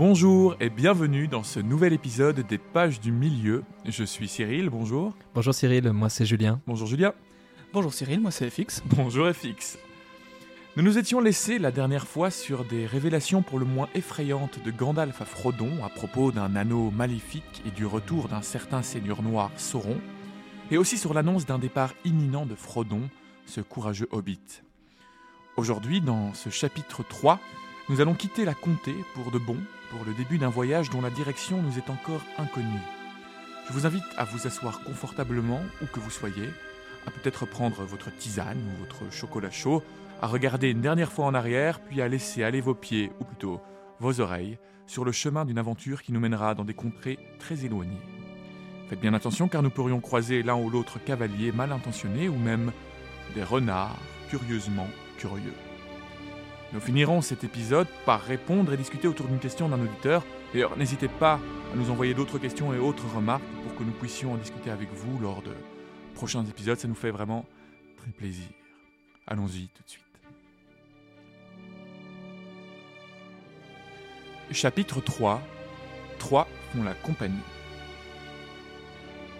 Bonjour et bienvenue dans ce nouvel épisode des Pages du Milieu. Je suis Cyril, bonjour. Bonjour Cyril, moi c'est Julien. Bonjour Julia. Bonjour Cyril, moi c'est FX. Bonjour FX. Nous nous étions laissés la dernière fois sur des révélations pour le moins effrayantes de Gandalf à Frodon à propos d'un anneau maléfique et du retour d'un certain seigneur noir Sauron, et aussi sur l'annonce d'un départ imminent de Frodon, ce courageux hobbit. Aujourd'hui, dans ce chapitre 3, nous allons quitter la comté pour de bon, pour le début d'un voyage dont la direction nous est encore inconnue. Je vous invite à vous asseoir confortablement où que vous soyez, à peut-être prendre votre tisane ou votre chocolat chaud, à regarder une dernière fois en arrière, puis à laisser aller vos pieds, ou plutôt vos oreilles, sur le chemin d'une aventure qui nous mènera dans des contrées très éloignées. Faites bien attention car nous pourrions croiser l'un ou l'autre cavalier mal intentionné ou même des renards curieusement curieux. Nous finirons cet épisode par répondre et discuter autour d'une question d'un auditeur. D'ailleurs, n'hésitez pas à nous envoyer d'autres questions et autres remarques pour que nous puissions en discuter avec vous lors de prochains épisodes. Ça nous fait vraiment très plaisir. Allons-y tout de suite. Chapitre 3 Trois font la compagnie.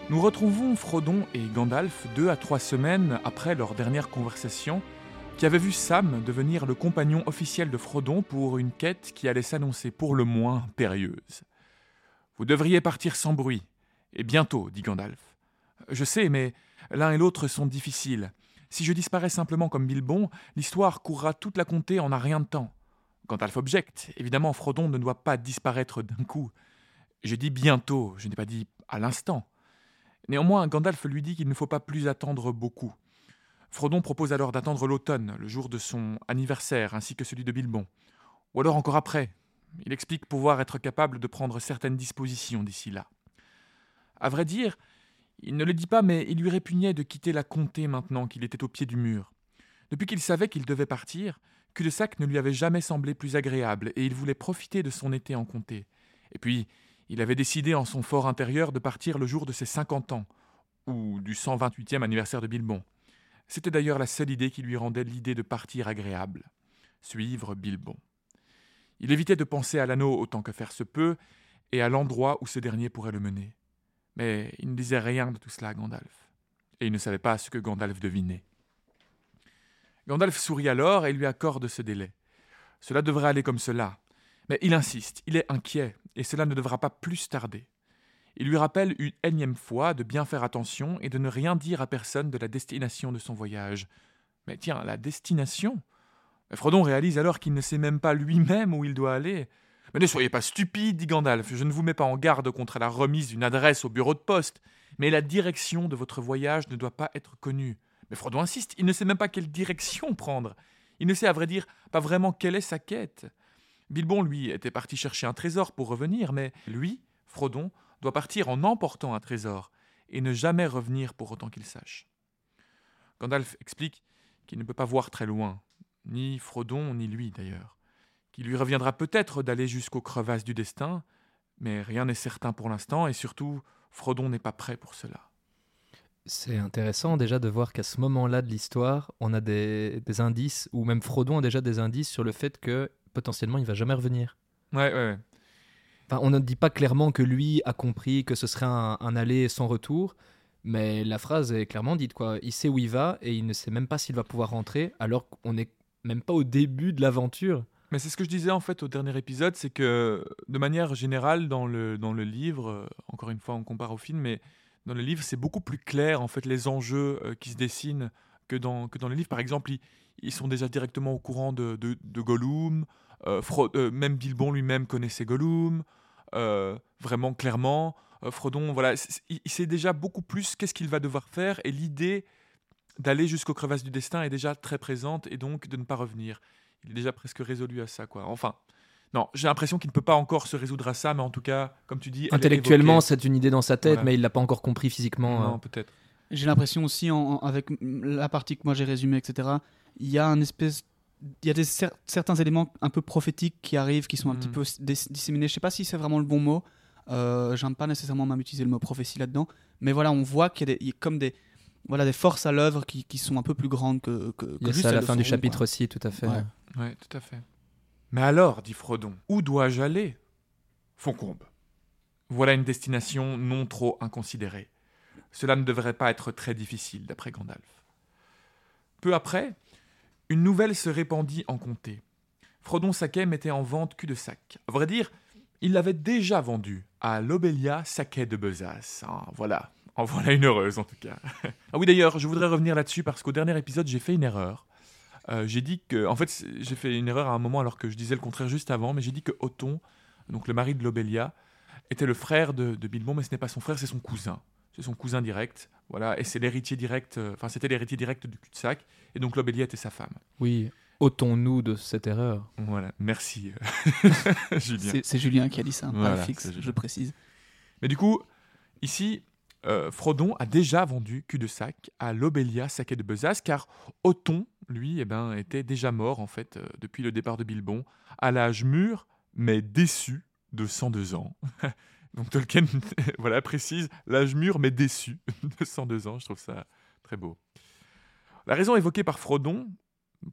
Nous retrouvons Frodon et Gandalf deux à trois semaines après leur dernière conversation, qui avait vu Sam devenir le compagnon officiel de Frodon pour une quête qui allait s'annoncer pour le moins périlleuse. Vous devriez partir sans bruit, et bientôt, dit Gandalf. Je sais, mais l'un et l'autre sont difficiles. Si je disparais simplement comme Bilbon, l'histoire courra toute la comté en un rien de temps. Gandalf objecte. Évidemment, Frodon ne doit pas disparaître d'un coup. Je dis bientôt, je n'ai pas dit à l'instant. Néanmoins, Gandalf lui dit qu'il ne faut pas plus attendre beaucoup. Frodon propose alors d'attendre l'automne, le jour de son anniversaire, ainsi que celui de Bilbon. Ou alors encore après. Il explique pouvoir être capable de prendre certaines dispositions d'ici là. À vrai dire, il ne le dit pas, mais il lui répugnait de quitter la comté maintenant qu'il était au pied du mur. Depuis qu'il savait qu'il devait partir, cul-de-sac ne lui avait jamais semblé plus agréable, et il voulait profiter de son été en comté. Et puis, il avait décidé en son fort intérieur de partir le jour de ses cinquante ans, ou du 128e anniversaire de Bilbon. C'était d'ailleurs la seule idée qui lui rendait l'idée de partir agréable. Suivre Bilbon. Il évitait de penser à l'anneau autant que faire se peut, et à l'endroit où ce dernier pourrait le mener. Mais il ne disait rien de tout cela à Gandalf. Et il ne savait pas ce que Gandalf devinait. Gandalf sourit alors et lui accorde ce délai. Cela devrait aller comme cela. Mais il insiste, il est inquiet, et cela ne devra pas plus tarder. Il lui rappelle une énième fois de bien faire attention et de ne rien dire à personne de la destination de son voyage. Mais tiens, la destination? Frodon réalise alors qu'il ne sait même pas lui-même où il doit aller. Mais ne soyez pas stupide, dit Gandalf, je ne vous mets pas en garde contre la remise d'une adresse au bureau de poste, mais la direction de votre voyage ne doit pas être connue. Mais Frodon insiste, il ne sait même pas quelle direction prendre. Il ne sait à vrai dire pas vraiment quelle est sa quête. Bilbon, lui, était parti chercher un trésor pour revenir, mais lui, Frodon, doit partir en emportant un trésor, et ne jamais revenir pour autant qu'il sache. Gandalf explique qu'il ne peut pas voir très loin, ni Frodon, ni lui d'ailleurs qu'il lui reviendra peut-être d'aller jusqu'aux crevasses du destin, mais rien n'est certain pour l'instant, et surtout, Frodon n'est pas prêt pour cela. C'est intéressant déjà de voir qu'à ce moment-là de l'histoire, on a des, indices, ou même Frodon a déjà des indices sur le fait que potentiellement il va jamais revenir. Ouais, ouais, on ne dit pas clairement que lui a compris que ce serait un, aller sans retour, mais la phrase est clairement dite quoi. Il sait où il va et il ne sait même pas s'il va pouvoir rentrer, alors qu'on n'est même pas au début de l'aventure. Mais c'est ce que je disais en fait au dernier épisode, c'est que de manière générale dans le, dans le livre, euh, encore une fois on compare au film, mais dans le livre c'est beaucoup plus clair en fait les enjeux euh, qui se dessinent que dans, que dans le livre. Par exemple, ils, sont déjà directement au courant de Gollum, euh, même Bilbon lui-même connaissait Gollum, vraiment clairement. Frodon, voilà, il, sait déjà beaucoup plus qu'est-ce qu'il va devoir faire et l'idée d'aller jusqu'aux crevasses du destin est déjà très présente et donc de ne pas revenir il est déjà presque résolu à ça, quoi. Enfin, non, j'ai l'impression qu'il ne peut pas encore se résoudre à ça, mais en tout cas, comme tu dis. Intellectuellement, c'est une idée dans sa tête, mais il l'a pas encore compris physiquement. Non, hein. peut-être. J'ai l'impression aussi, avec la partie que moi j'ai résumée, etc., il y a un espèce. Il y a des, certains éléments un peu prophétiques qui arrivent, qui sont un petit hmm. peu disséminés. Je sais pas si c'est vraiment le bon mot. Euh, J'aime pas nécessairement même utiliser le mot prophétie là-dedans. Mais voilà, on voit qu'il y a, comme des, voilà, des forces à l'œuvre qui, qui, sont un peu plus grandes que, que, que juste à la fin du chapitre aussi, tout à fait. Oui, tout à fait. Mais alors, dit Frodon, où dois-je aller? Foncombe. Voilà une destination non trop inconsidérée. Cela ne devrait pas être très difficile, d'après Gandalf. Peu après, une nouvelle se répandit en comté. Frodon Saquet mettait en vente cul-de-sac. À vrai dire, il l'avait déjà vendu à Lobelia Saquet de Besace. Ah, voilà, en voilà une heureuse en tout cas. ah oui d'ailleurs, je voudrais revenir là-dessus parce qu'au dernier épisode, j'ai fait une erreur. Euh, j'ai dit que, en fait, j'ai fait une erreur à un moment alors que je disais le contraire juste avant, mais j'ai dit que Othon, donc le mari de Lobelia, était le frère de, de Bilbon, mais ce n'est pas son frère, c'est son cousin. C'est son cousin direct, voilà, et c'est l'héritier direct, euh, enfin c'était l'héritier direct du cul-de-sac, et donc Lobelia était sa femme. Oui, ôtons-nous de cette erreur. Voilà, merci euh, Julien. C'est Julien qui a dit ça, pas fixe, je précise. Mais du coup, ici, euh, Frodon a déjà vendu cul-de-sac à Lobelia Saquet de Besace, car Othon, lui, eh ben, était déjà mort, en fait, euh, depuis le départ de Bilbon, à l'âge mûr, mais déçu de 102 ans. Donc Tolkien voilà, précise l'âge mûr, mais déçu de 102 ans. Je trouve ça très beau. La raison évoquée par Frodon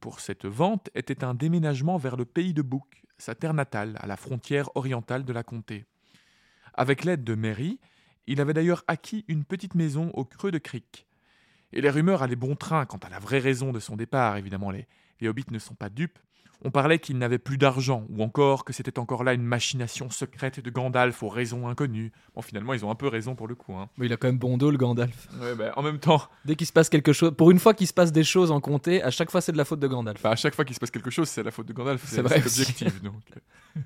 pour cette vente était un déménagement vers le pays de Bouc, sa terre natale, à la frontière orientale de la comté. Avec l'aide de Merry, il avait d'ailleurs acquis une petite maison au creux de Crick. Et les rumeurs allaient bon train quant à la vraie raison de son départ. Évidemment, les hobbits ne sont pas dupes. On parlait qu'il n'avait plus d'argent, ou encore que c'était encore là une machination secrète de Gandalf aux raisons inconnues. Bon, finalement, ils ont un peu raison pour le coup. Hein. Mais il a quand même bon dos, le Gandalf. Ouais, bah, en même temps, Dès qu'il se passe quelque chose, pour une fois qu'il se passe des choses en comté, à chaque fois c'est de la faute de Gandalf. Enfin, à chaque fois qu'il se passe quelque chose, c'est la faute de Gandalf. C'est vrai aussi. l'objectif. donc.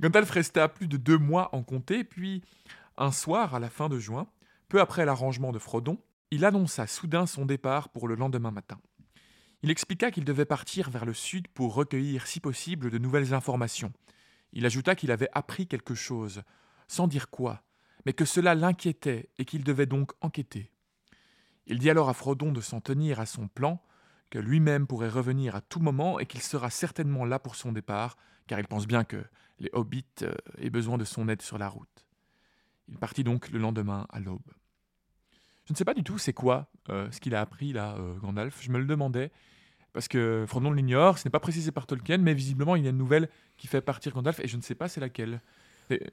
Gandalf resta plus de deux mois en comté, puis un soir, à la fin de juin, peu après l'arrangement de Frodon, il annonça soudain son départ pour le lendemain matin. Il expliqua qu'il devait partir vers le sud pour recueillir, si possible, de nouvelles informations. Il ajouta qu'il avait appris quelque chose, sans dire quoi, mais que cela l'inquiétait et qu'il devait donc enquêter. Il dit alors à Frodon de s'en tenir à son plan, que lui-même pourrait revenir à tout moment et qu'il sera certainement là pour son départ, car il pense bien que les hobbits euh, aient besoin de son aide sur la route. Il partit donc le lendemain à l'aube. Je ne sais pas du tout c'est quoi euh, ce qu'il a appris là, euh, Gandalf. Je me le demandais, parce que Frodon l'ignore, ce n'est pas précisé par Tolkien, mais visiblement il y a une nouvelle qui fait partir Gandalf, et je ne sais pas c'est laquelle. Et, euh,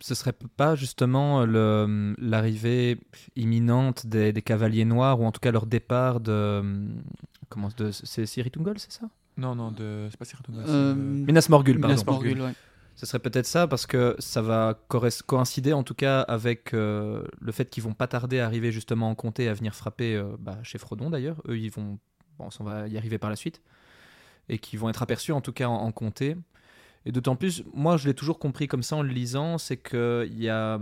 Ce serait pas justement le- l'arrivée imminente des, des cavaliers noirs, ou en tout cas leur départ de. Comment de, C'est Ciri Tungol, c'est ça? Non, non, de... c'est pas Ciri Tungol, euh, Minas Morgul, pardon. Minas Morgul, ouais. Ce serait peut-être ça, parce que ça va coïncider en tout cas avec euh, le fait qu'ils vont pas tarder à arriver justement en comté, à venir frapper euh, bah, chez Frodon d'ailleurs. Eux, ils vont. Bon, on va y arriver par la suite. Et qui vont être aperçus en tout cas en, comté. Et d'autant plus, moi je l'ai toujours compris comme ça en le lisant, c'est qu'il y a.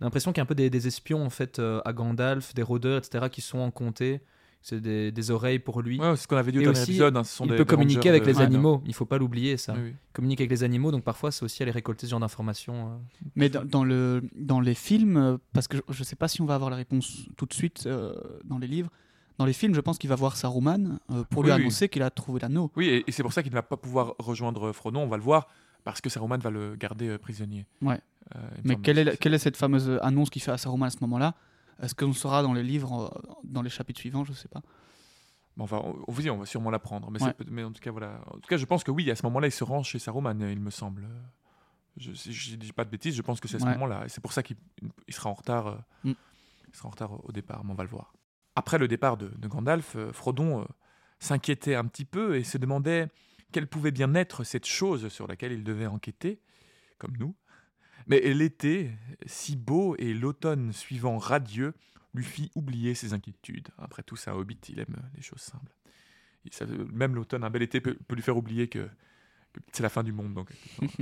On a l'impression qu'il y a un peu des, des espions en fait euh, à Gandalf, des rôdeurs, etc., qui sont en comté. C'est des, des oreilles pour lui. Ouais, c'est ce qu'on avait dit au Et dernier aussi, épisode. hein, ce sont il des- peut des communiquer rangers avec de- les Ouais, animaux, il faut pas l'oublier ça. Oui, oui. Communiquer avec les animaux, donc parfois c'est aussi aller récolter ce genre d'informations. euh. Mais dans, dans le, dans les films, euh, parce que je ne sais pas si on va avoir la réponse tout de suite euh, dans les livres, dans les films, je pense qu'il va voir Saruman euh, pour lui Oui, oui. annoncer qu'il a trouvé l'anneau. Oui, et, et c'est pour ça qu'il ne va pas pouvoir rejoindre Frodon, on va le voir, parce que Saruman va le garder euh, prisonnier. Ouais. Euh, Mais quelle est, quelle est cette fameuse annonce qu'il fait à Saruman à ce moment-là? Est-ce qu'on saura dans les livres, euh, dans les chapitres suivants Je ne sais pas. Bon, enfin, on, vous dit, on va sûrement l'apprendre. Mais, Ouais. en tout cas, voilà. En tout cas, je pense que oui, à ce moment-là, il se rend chez Saruman, il me semble. Je ne dis pas de bêtises, je pense que c'est à ce Ouais. moment-là. Et c'est pour ça qu'il il sera en retard. euh, Mm. Il sera en retard au- départ, mais on va le voir. Après le départ de, de Gandalf, euh, Frodon euh, s'inquiétait un petit peu et se demandait quelle pouvait bien être cette chose sur laquelle il devait enquêter, comme nous. Mais l'été, si beau, et l'automne suivant radieux, lui fit oublier ses inquiétudes. Après tout, c'est un hobbit, il aime les choses simples. Même l'automne, un bel été peut, peut lui faire oublier que, que c'est la fin du monde. Donc,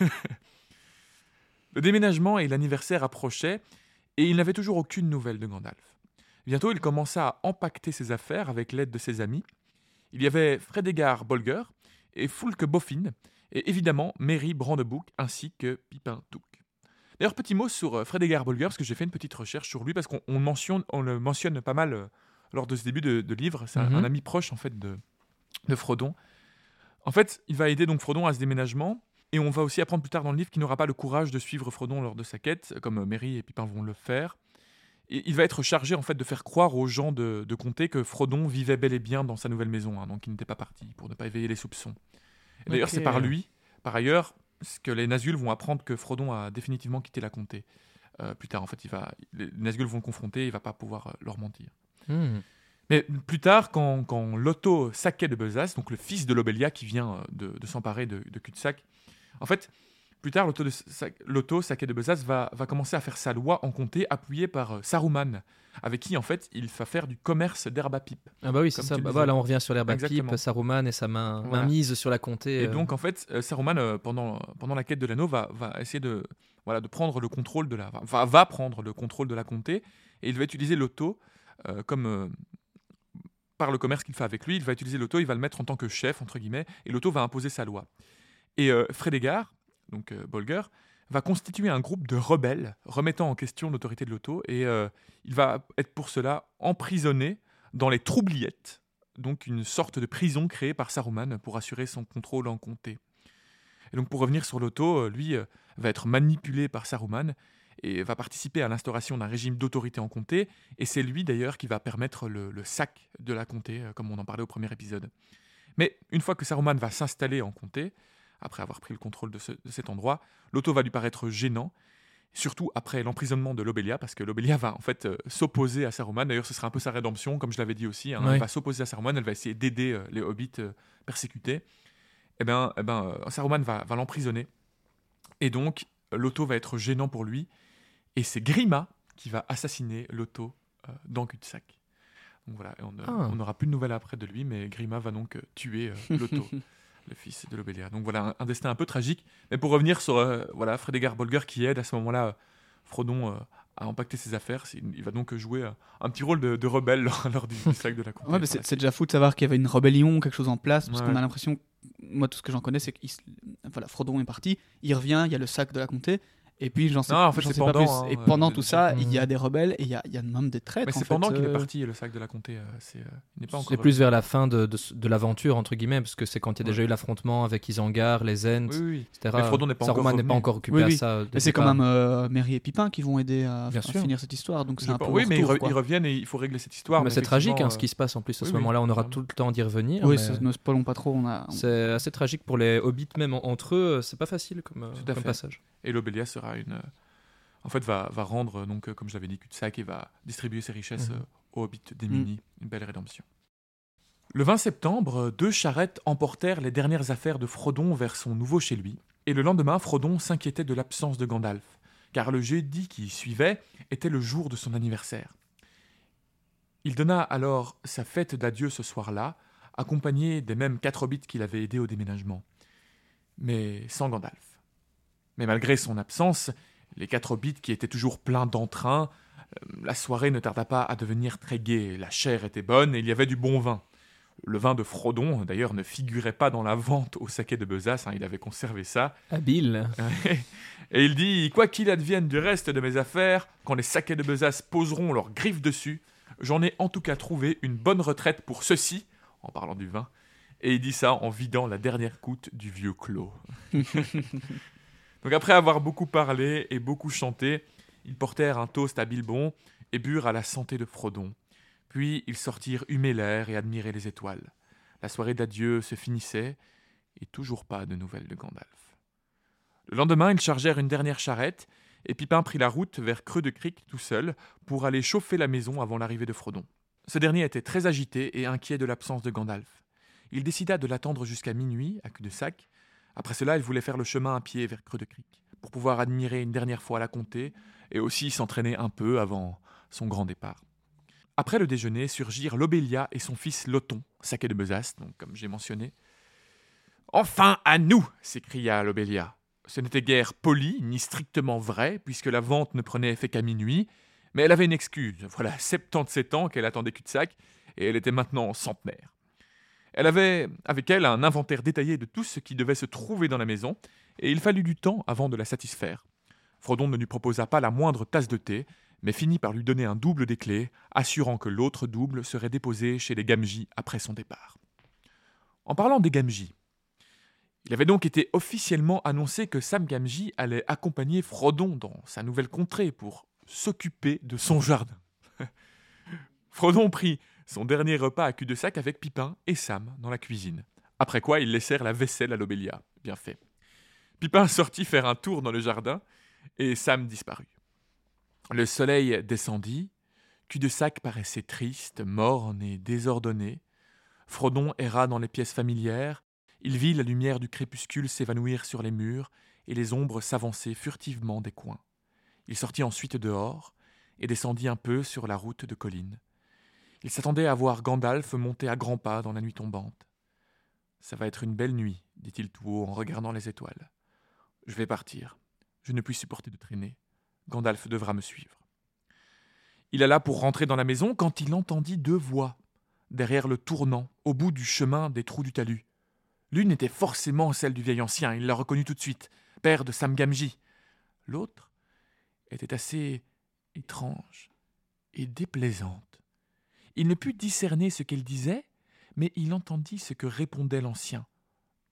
le déménagement et l'anniversaire approchaient, et il n'avait toujours aucune nouvelle de Gandalf. Bientôt, il commença à empaqueter ses affaires avec l'aide de ses amis. Il y avait Frédégard Bolger et Fulke Boffin, et évidemment Merry Brandebook ainsi que Pipin Touk. D'ailleurs, petit mot sur euh, Frédégard Bolger, parce que j'ai fait une petite recherche sur lui, parce qu'on on mentionne, on le mentionne pas mal euh, lors de ce début de, de livre. C'est un- Mhm. un ami proche en fait de, de Frodon. En fait, il va aider donc Frodon à ce déménagement, et on va aussi apprendre plus tard dans le livre qu'il n'aura pas le courage de suivre Frodon lors de sa quête, comme euh, Merry et Pipin vont le faire. Et il va être chargé en fait de faire croire aux gens de, de comté que Frodon vivait bel et bien dans sa nouvelle maison, hein, donc il n'était pas parti pour ne pas éveiller les soupçons. Et d'ailleurs, c'est par lui, par ailleurs, que les Nazgûl vont apprendre que Frodon a définitivement quitté la comté. Euh, plus tard, en fait, il va, les Nazgûl vont le confronter, il va pas pouvoir euh, leur mentir. Hmm. Mais plus tard, quand, quand Lotto Saquet de Bezas, donc le fils de Lobelia qui vient euh, de, de s'emparer de, de cul-de-sac, en fait, plus tard, Lotto, de Sa- Lotto Saquet de Bezas va, va commencer à faire sa loi en comté appuyé par euh, Saruman, avec qui, en fait, il va faire du commerce d'herbe à pipe. Ah bah oui, c'est ça. Bah on revient sur l'herbe à pipe. Saruman et sa main, Voilà. main mise sur la comté. Et euh, donc, en fait, euh, Saruman, pendant, pendant la quête de l'anneau, va, va essayer de, voilà, de prendre le contrôle de la. Va, va prendre le contrôle de la comté, et il va utiliser l'auto euh, comme. euh, par le commerce qu'il fait avec lui, il va utiliser l'auto, il va le mettre en tant que chef, entre guillemets, et l'auto va imposer sa loi. Et Frédégard, donc euh, Bolger, va constituer un groupe de rebelles remettant en question l'autorité de l'auto, et euh, il va être pour cela emprisonné dans les Troubliettes, donc une sorte de prison créée par Saruman pour assurer son contrôle en comté. Et donc pour revenir sur l'auto, euh, lui va être manipulé par Saruman et va participer à l'instauration d'un régime d'autorité en comté, et c'est lui d'ailleurs qui va permettre le, le sac de la comté, comme on en parlait au premier épisode. Mais une fois que Saruman va s'installer en comté, après avoir pris le contrôle de, ce- de cet endroit, l'auto va lui paraître gênant, surtout après l'emprisonnement de Lobelia, parce que Lobelia va en fait euh, s'opposer à Saruman. D'ailleurs, ce sera un peu sa rédemption, comme je l'avais dit aussi. hein. Ouais. Elle va s'opposer à Saruman, elle va essayer d'aider euh, les hobbits euh, persécutés. Eh bien, eh ben, Saruman va, va l'emprisonner. Et donc, Loto va être gênant pour lui. Et c'est Grima qui va assassiner Loto dans cul-de-sac. Donc voilà, et on Ah. on n'aura plus de nouvelles après de lui, mais Grima va donc tuer Loto, le fils de Lobelia. Donc voilà, un, un destin un peu tragique. Mais pour revenir sur euh, voilà, Frédégard Bolger qui aide à ce moment-là euh, Frodon euh, à impacter ses affaires, il va donc jouer euh, un petit rôle de, de rebelle lors, lors du, du sac de la comté. Ouais, mais c'est c'est déjà fou de savoir qu'il y avait une rébellion, quelque chose en place, parce Ouais. qu'on a l'impression, moi tout ce que j'en connais, c'est que voilà, Frodon est parti, il revient, il y a le sac de la comté, et puis j'en sais, Non, en fait, j'en c'est sais pas plus. hein, et euh, pendant le- tout ça, Mm. il y a des rebelles et il y a, il y a même des traîtres. Mais en c'est fait, pendant qu'il est euh, parti, le sac de la comté. euh, c'est, euh, il n'est pas encore. C'est plus vers la fin de, de, de l'aventure, entre guillemets, parce que c'est quand il y a déjà Ouais. eu l'affrontement avec Isengard, les Ents, Oui, oui. etc. Mais Frodon n'est pas encore n'est pas revenu. encore occupé Oui, à ça. Mais c'est quand même euh, Mary et Pipin qui vont aider à, Bien à sûr. finir cette histoire, donc c'est un pense- peu oui, mais ils, reviennent et il faut régler cette histoire. mais c'est tragique hein, ce qui se passe en plus à ce moment-là. On aura tout le temps d'y revenir. Oui, ne spoilons pas trop. On a, on- C'est assez tragique pour les hobbits, même en- entre eux. C'est pas facile comme, euh, passage. Et Lobelia sera une. euh, En fait, va, va rendre, donc, euh, comme je l'avais dit, cul-de-sac et va distribuer ses richesses Mhm. euh, aux hobbits démunis. Une belle rédemption. Le 20 septembre, euh, deux charrettes emportèrent les dernières affaires de Frodon vers son nouveau chez lui. Et le lendemain, Frodon s'inquiétait de l'absence de Gandalf, car le jeudi qui suivait était le jour de son anniversaire. Il donna alors sa fête d'adieu ce soir-là, accompagné des mêmes quatre hobbits qu'il avait aidés au déménagement, mais sans Gandalf. Mais malgré son absence, les quatre hobbits qui étaient toujours pleins d'entrain, euh, la soirée ne tarda pas à devenir très gaie. La chair était bonne et il y avait du bon vin. Le vin de Frodon, d'ailleurs, ne figurait pas dans la vente au saquet de Besace, hein, il avait conservé ça. Habile. Et il dit Quoi qu'il advienne du reste de mes affaires, quand les saquets de Besace poseront leurs griffes dessus, j'en ai en tout cas trouvé une bonne retraite pour ceci, en parlant du vin. Et il dit ça en vidant la dernière goutte du vieux clos. Donc après avoir beaucoup parlé et beaucoup chanté, ils portèrent un toast à Bilbon et burent à la santé de Frodon. Puis ils sortirent humer l'air et admirer les étoiles. La soirée d'adieu se finissait, et toujours pas de nouvelles de Gandalf. Le lendemain, ils chargèrent une dernière charrette, et Pipin prit la route vers Creux de Cric tout seul pour aller chauffer la maison avant l'arrivée de Frodon. Ce dernier était très agité et inquiet de l'absence de Gandalf. Il décida de l'attendre jusqu'à minuit, à cul-de-sac. Après cela, il voulait faire le chemin à pied vers Creux de Cric, pour pouvoir admirer une dernière fois la comté, et aussi s'entraîner un peu avant son grand départ. Après le déjeuner, surgirent Lobelia et son fils Loton, saquet de Besace, comme j'ai mentionné. Enfin à nous s'écria Lobelia. Ce n'était guère poli, ni strictement vrai, puisque la vente ne prenait effet qu'à minuit, mais elle avait une excuse. Voilà 77 ans qu'elle attendait cul-de-sac, et elle était maintenant centenaire. Elle avait avec elle un inventaire détaillé de tout ce qui devait se trouver dans la maison, et il fallut du temps avant de la satisfaire. Frodon ne lui proposa pas la moindre tasse de thé, mais finit par lui donner un double des clés, assurant que l'autre double serait déposé chez les Gamgee après son départ. En parlant des Gamgee, il avait donc été officiellement annoncé que Sam Gamgee allait accompagner Frodon dans sa nouvelle contrée pour s'occuper de son jardin. Frodon prit son dernier repas à cul-de-sac avec Pipin et Sam dans la cuisine, après quoi ils laissèrent la vaisselle à Lobelia. Bien fait. Pipin sortit faire un tour dans le jardin, et Sam disparut. Le soleil descendit, cul-de-sac paraissait triste, morne et désordonné. Frodon erra dans les pièces familières, il vit la lumière du crépuscule s'évanouir sur les murs et les ombres s'avancer furtivement des coins. Il sortit ensuite dehors et descendit un peu sur la route de colline. Il s'attendait à voir Gandalf monter à grands pas dans la nuit tombante. Ça va être une belle nuit, dit-il tout haut en regardant les étoiles. Je vais partir. Je ne puis supporter de traîner. Gandalf devra me suivre. Il alla pour rentrer dans la maison quand il entendit deux voix, derrière le tournant, au bout du chemin des trous du talus. L'une était forcément celle du vieil ancien, il la reconnut tout de suite, père de Sam Gamji. L'autre était assez étrange et déplaisante. Il ne put discerner ce qu'elle disait, mais il entendit ce que répondait l'ancien.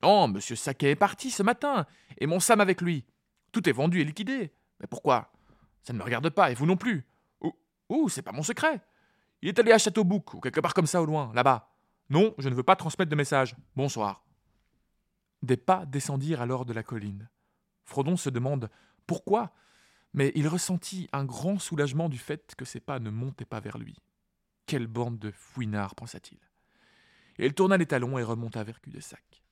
Non, monsieur Saquet est parti ce matin, et mon Sam avec lui. Tout est vendu et liquidé. Mais pourquoi? Ça ne me regarde pas, et vous non plus. Ouh, ouh c'est pas mon secret. Il est allé à Châteaubouc, ou quelque part comme ça au loin, là-bas. Non, je ne veux pas transmettre de message. Bonsoir. Des pas descendirent alors de la colline. Frodon se demande pourquoi, mais il ressentit un grand soulagement du fait que ces pas ne montaient pas vers lui. Quelle bande de fouinards, pensa-t-il. Et il tourna les talons et remonta vers cul-de-sac.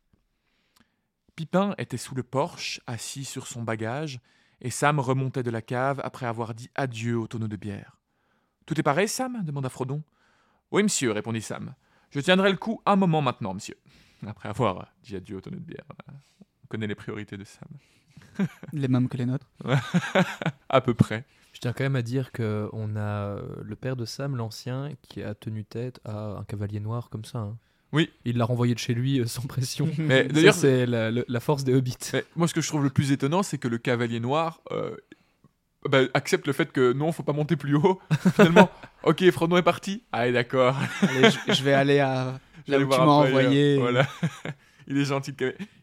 Pipin était sous le porche, assis sur son bagage, et Sam remontait de la cave après avoir dit adieu au tonneau de bière. Tout est pareil, Sam? demanda Frodon. Oui, monsieur, répondit Sam. Je tiendrai le coup un moment maintenant, monsieur. Après avoir dit adieu au tonneau de bière. On connaît les priorités de Sam. les mêmes que les nôtres À peu près. Je tiens quand même à dire qu'on a le père de Sam, l'ancien, qui a tenu tête à un cavalier noir comme ça. Hein. Oui. Il l'a renvoyé de chez lui euh, sans pression. Mais d'ailleurs, c'est la, force des hobbits. moi, ce que je trouve le plus étonnant, c'est que le cavalier noir euh, bah, accepte le fait que non, faut pas monter plus haut. Finalement, ok, Frodon est parti. Ah, d'accord. je, vais aller à là où tu m'as envoyé. Voilà. il est gentil.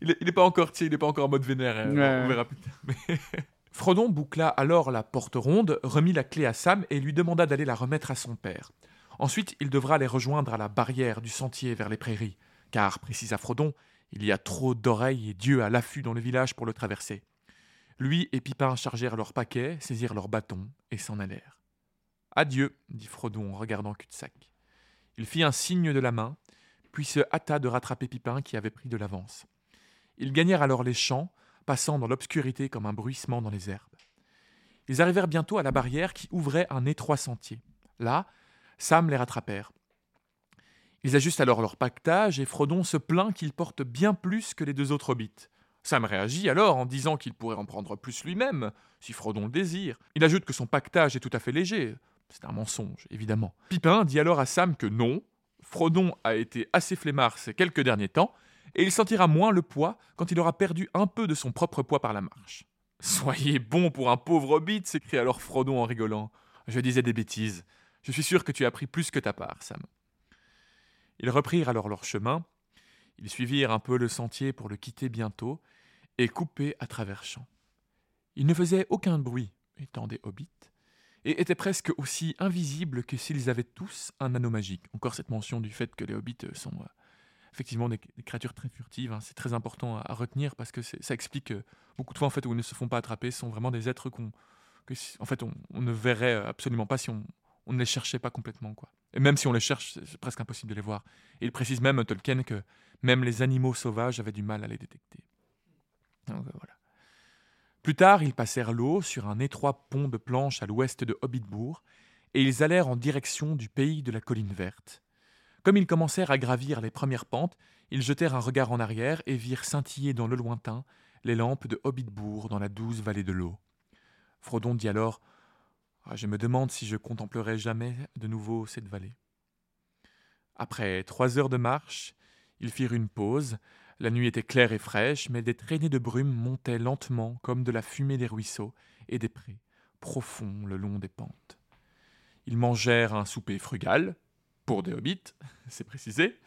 Il est, il est pas encore, il est pas encore en mode vénère. Hein. On verra plus tard. Frodon boucla alors la porte ronde, remit la clé à Sam et lui demanda d'aller la remettre à son père. Ensuite, il devra les rejoindre à la barrière du sentier vers les prairies, car, précisa Frodon, il y a trop d'oreilles et Dieu à l'affût dans le village pour le traverser. Lui et Pipin chargèrent leurs paquets, saisirent leurs bâtons et s'en allèrent. Adieu, dit Frodon en regardant cul-de-sac. Il fit un signe de la main, puis se hâta de rattraper Pipin qui avait pris de l'avance. Ils gagnèrent alors les champs, passant dans l'obscurité comme un bruissement dans les herbes. Ils arrivèrent bientôt à la barrière qui ouvrait un étroit sentier. Là, Sam les rattrapèrent. Ils ajustent alors leur pactage et Frodon se plaint qu'il porte bien plus que les deux autres hobbits. Sam réagit alors en disant qu'il pourrait en prendre plus lui-même, si Frodon le désire. Il ajoute que son pactage est tout à fait léger. C'est un mensonge, évidemment. Pipin dit alors à Sam que non, Frodon a été assez flemmard ces quelques derniers temps, et il sentira moins le poids quand il aura perdu un peu de son propre poids par la marche. Soyez bon pour un pauvre hobbit, s'écria alors Frodon en rigolant. Je disais des bêtises. Je suis sûr que tu as pris plus que ta part, Sam. Ils reprirent alors leur chemin. Ils suivirent un peu le sentier pour le quitter bientôt et couper à travers champs. Ils ne faisaient aucun bruit, étant des hobbits, et étaient presque aussi invisibles que s'ils avaient tous un anneau magique. Encore cette mention du fait que les hobbits sont euh, effectivement des, créatures très furtives. Hein. C'est très important à, retenir parce que ça explique que beaucoup de fois en fait où ils ne se font pas attraper sont vraiment des êtres qu'on que, en fait on, ne verrait absolument pas si on, ne les cherchait pas complètement. Quoi. Et même si on les cherche, c'est presque impossible de les voir. Et il précise même, Tolkien, que même les animaux sauvages avaient du mal à les détecter. Euh, voilà. Plus tard, ils passèrent l'eau sur un étroit pont de planches à l'ouest de Hobbitbourg, et ils allèrent en direction du pays de la colline verte. Comme ils commencèrent à gravir les premières pentes, ils jetèrent un regard en arrière et virent scintiller dans le lointain les lampes de Hobbitbourg dans la douce vallée de l'eau. Frodon dit alors ah, je me demande si je contemplerai jamais de nouveau cette vallée. Après trois heures de marche, ils firent une pause. La nuit était claire et fraîche, mais des traînées de brume montaient lentement comme de la fumée des ruisseaux et des prés, profonds le long des pentes. Ils mangèrent un souper frugal, pour des hobbits, c'est précisé,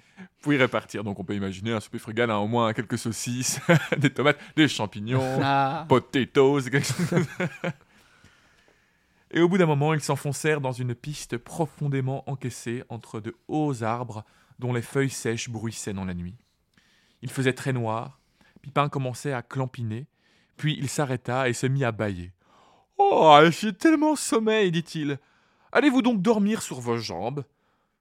puis repartir. Donc on peut imaginer un souper frugal, hein, au moins quelques saucisses, des tomates, des champignons, ah. potatoes, quelque chose et au bout d'un moment, ils s'enfoncèrent dans une piste profondément encaissée entre de hauts arbres dont les feuilles sèches bruissaient dans la nuit. Il faisait très noir, Pipin commençait à clampiner, Puis il s'arrêta et se mit à bâiller. Oh, j'ai tellement sommeil, dit-il. Allez-vous donc dormir sur vos jambes?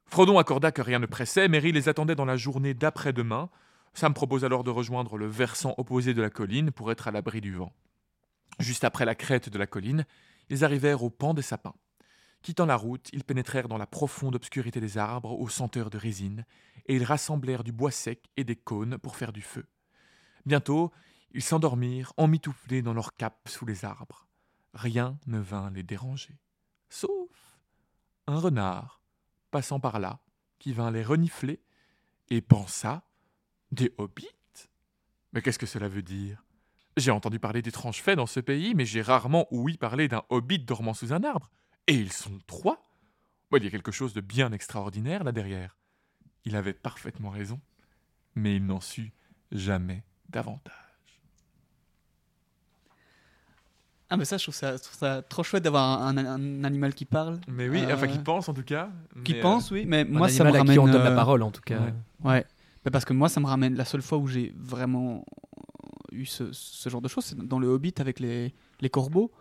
Frodon accorda que rien ne pressait, Mary les attendait dans la journée d'après-demain. Sam propose alors de rejoindre le versant opposé de la colline pour être à l'abri du vent. Juste après la crête de la colline, ils arrivèrent au pan des sapins. Quittant la route, ils pénétrèrent dans la profonde obscurité des arbres aux senteurs de résine, et ils rassemblèrent du bois sec et des cônes pour faire du feu. Bientôt, ils s'endormirent, emmitouflés dans leurs capes sous les arbres. Rien ne vint les déranger, sauf un renard passant par là, qui vint les renifler et pensa Des hobbits? Mais qu'est-ce que cela veut dire? J'ai entendu parler d'étranges faits dans ce pays, mais j'ai rarement ouï parler d'un hobbit dormant sous un arbre. Et ils sont trois Il y a quelque chose de bien extraordinaire là derrière. Il avait parfaitement raison, mais il n'en sut jamais davantage. Ah mais ça je trouve ça, trop chouette d'avoir un, animal qui parle. Mais oui, enfin qui euh, pense en tout cas. Qui euh, pense oui, mais moi ça me ramène. qui on donne la euh, parole en tout cas. Ouais. parce que moi ça me ramène la seule fois où j'ai vraiment eu ce, ce, genre de choses, c'est dans le Hobbit avec les, les corbeaux.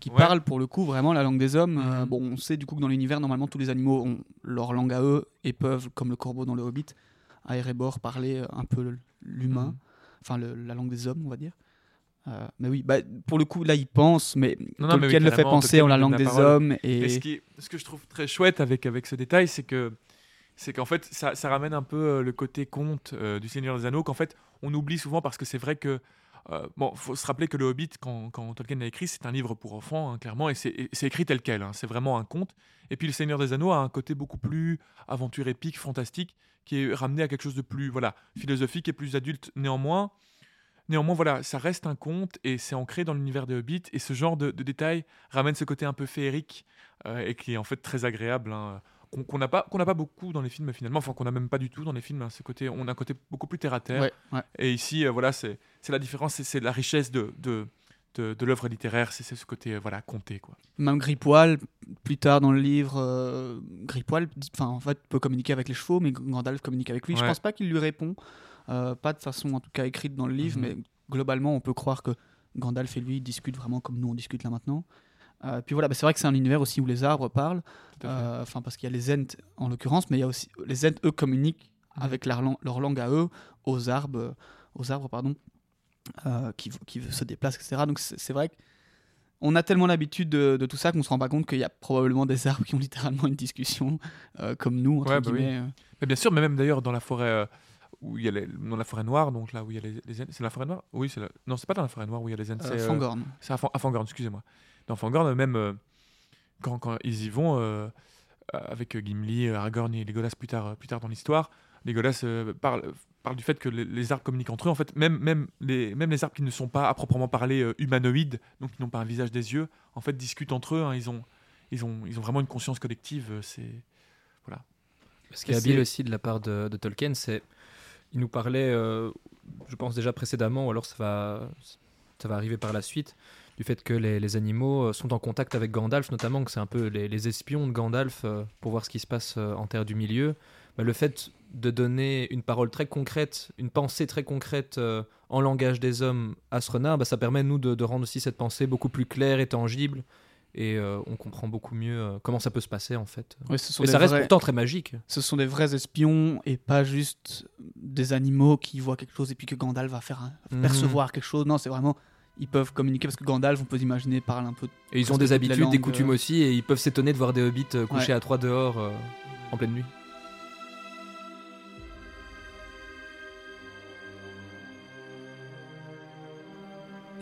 qui parlent pour le coup vraiment la langue des hommes. Mhm. bon, on sait du coup que dans l'univers, normalement, tous les animaux ont leur langue à eux et peuvent, comme le corbeau dans le Hobbit, à Erebor, parler un peu l'humain, mhm. enfin la langue des hommes, on va dire. Euh, mais oui, bah, pour le coup, là, il pense, mais non, Tolkien le fait penser en la langue des hommes. Et... ce, qui ce, que je trouve très chouette avec, avec ce détail, c'est que c'est qu'en fait, ça, ça, ramène un peu euh, le côté conte euh, du Seigneur des Anneaux, qu'en fait, on oublie souvent parce que c'est vrai que bon, faut se rappeler que le Hobbit, quand, quand Tolkien l'a écrit, c'est un livre pour enfants, hein, clairement, et c'est écrit tel quel. Hein, c'est vraiment un conte. Et puis le Seigneur des Anneaux a un côté beaucoup plus aventure épique, fantastique, qui est ramené à quelque chose de plus, voilà, philosophique et plus adulte. Néanmoins, Néanmoins, voilà, ça reste un conte et c'est ancré dans l'univers de Hobbit. Et ce genre de, détails ramène ce côté un peu féerique euh, et qui est en fait très agréable. Hein, qu'on n'a pas, qu'on pas beaucoup dans les films finalement, enfin qu'on n'a même pas du tout dans les films. Hein, ce côté, on a un côté beaucoup plus terre à terre. Et ici, euh, voilà, c'est la différence, c'est la richesse de, de, de, l'œuvre littéraire, c'est ce côté euh, voilà compté quoi. Même Gripoil, plus tard dans le livre, Gripoil, enfin en fait peut communiquer avec les chevaux, mais Gandalf communique avec lui. Je pense pas qu'il lui répond. Euh, pas de façon en tout cas écrite dans le livre, mhm. mais globalement on peut croire que Gandalf et lui discutent vraiment comme nous on discute là maintenant. Euh, puis voilà, bah, c'est vrai que c'est un univers aussi où les arbres parlent, euh, enfin parce qu'il y a les Ents en l'occurrence, mais il y a aussi les Ents eux communiquent mhm. avec leur, leur, langue à eux aux arbres, aux arbres pardon, qui, qui se déplacent, etc. Donc c'est vrai qu'on a tellement l'habitude de, tout ça qu'on se rend pas compte qu'il y a probablement des arbres qui ont littéralement une discussion comme nous entre bah guillemets. Mais bien sûr, mais même d'ailleurs dans la forêt où il y a les, dans la forêt noire, donc là où il y a les, c'est la forêt noire? Oui, c'est la... non, c'est pas dans la forêt noire où il y a les ents. Euh, c'est Fangorn. c'est à, Fangorn, excusez-moi. Dans Fangorn, même euh, quand, quand, ils y vont euh, avec Gimli, Aragorn et Legolas plus tard, plus tard dans l'histoire, Legolas parle, parle du fait que les, arbres communiquent entre eux. En fait, même, même, les, même les arbres qui ne sont pas à proprement parler humanoïdes, donc qui n'ont pas un visage des yeux, en fait, discutent entre eux. Hein. ils, ont, ils, ont, ils ont vraiment une conscience collective. C'est voilà. Ce qui est habile aussi de la part de, de Tolkien, c'est il nous parlait, euh, je pense déjà précédemment, ou alors ça va, ça va arriver par la suite, du fait que les, animaux euh, sont en contact avec Gandalf, notamment que c'est un peu les, espions de Gandalf euh, pour voir ce qui se passe en Terre du Milieu. Bah, le fait de donner une parole très concrète, une pensée très concrète en langage des hommes à ce renard, bah, ça permet nous de, de, rendre aussi cette pensée beaucoup plus claire et tangible et euh, on comprend beaucoup mieux euh, comment ça peut se passer en fait. et ça reste pourtant très magique. Ce sont des vrais espions et pas juste des animaux qui voient quelque chose et puis que Gandalf va faire mhm. percevoir quelque chose. Non, c'est vraiment ils peuvent communiquer parce que Gandalf, on peut imaginer, parle un peu. Et ils ont des habitudes, des coutumes aussi, et ils peuvent s'étonner de voir des hobbits euh, couchés à trois dehors en pleine nuit.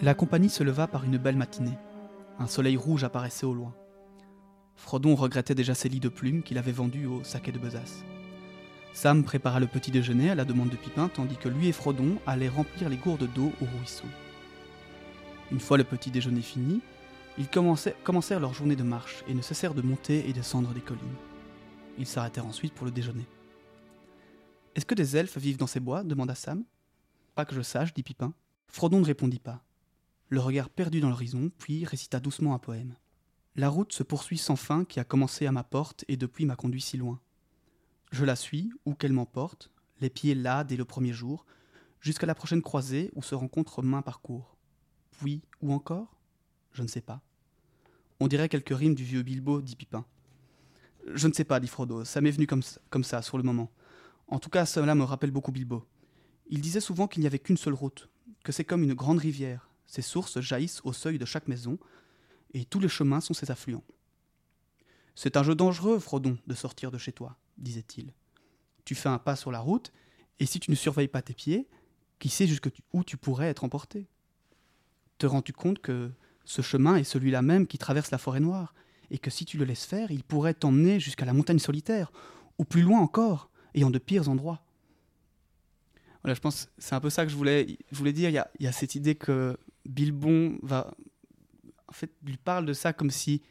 La compagnie se leva par une belle matinée. Un soleil rouge apparaissait au loin. Frodon regrettait déjà ses lits de plumes qu'il avait vendus au saquet de Besace. Sam prépara le petit déjeuner à la demande de Pipin, tandis que lui et Frodon allaient remplir les gourdes d'eau au ruisseau. Une fois le petit déjeuner fini, ils commencèrent leur journée de marche et ne cessèrent de monter et descendre des collines. Ils s'arrêtèrent ensuite pour le déjeuner. Est-ce que des elfes vivent dans ces bois? demanda Sam. Pas que je sache, dit Pipin. Frodon ne répondit pas le regard perdu dans l'horizon, puis récita doucement un poème. La route se poursuit sans fin qui a commencé à ma porte et depuis m'a conduit si loin. Je la suis, où qu'elle m'emporte, les pieds là dès le premier jour, jusqu'à la prochaine croisée où se rencontrent main parcours. puis où encore? Je ne sais pas. On dirait quelques rimes du vieux Bilbo, dit Pipin. Je ne sais pas, dit Frodo, ça m'est venu comme ça, sur le moment. En tout cas, cela me rappelle beaucoup Bilbo. Il disait souvent qu'il n'y avait qu'une seule route, que c'est comme une grande rivière. Ses sources jaillissent au seuil de chaque maison, et tous les chemins sont ses affluents. C'est un jeu dangereux, Frodon, de sortir de chez toi, disait-il. Tu fais un pas sur la route, et si tu ne surveilles pas tes pieds, qui sait jusqu'où tu pourrais être emporté? Te rends-tu compte que ce chemin est celui-là même qui traverse la forêt noire, et que si tu le laisses faire, il pourrait t'emmener jusqu'à la montagne solitaire, ou plus loin encore, et en de pires endroits? Voilà, je pense c'est un peu ça que je voulais, dire. Il y a cette idée que Bilbon va, en fait, lui parle de ça comme si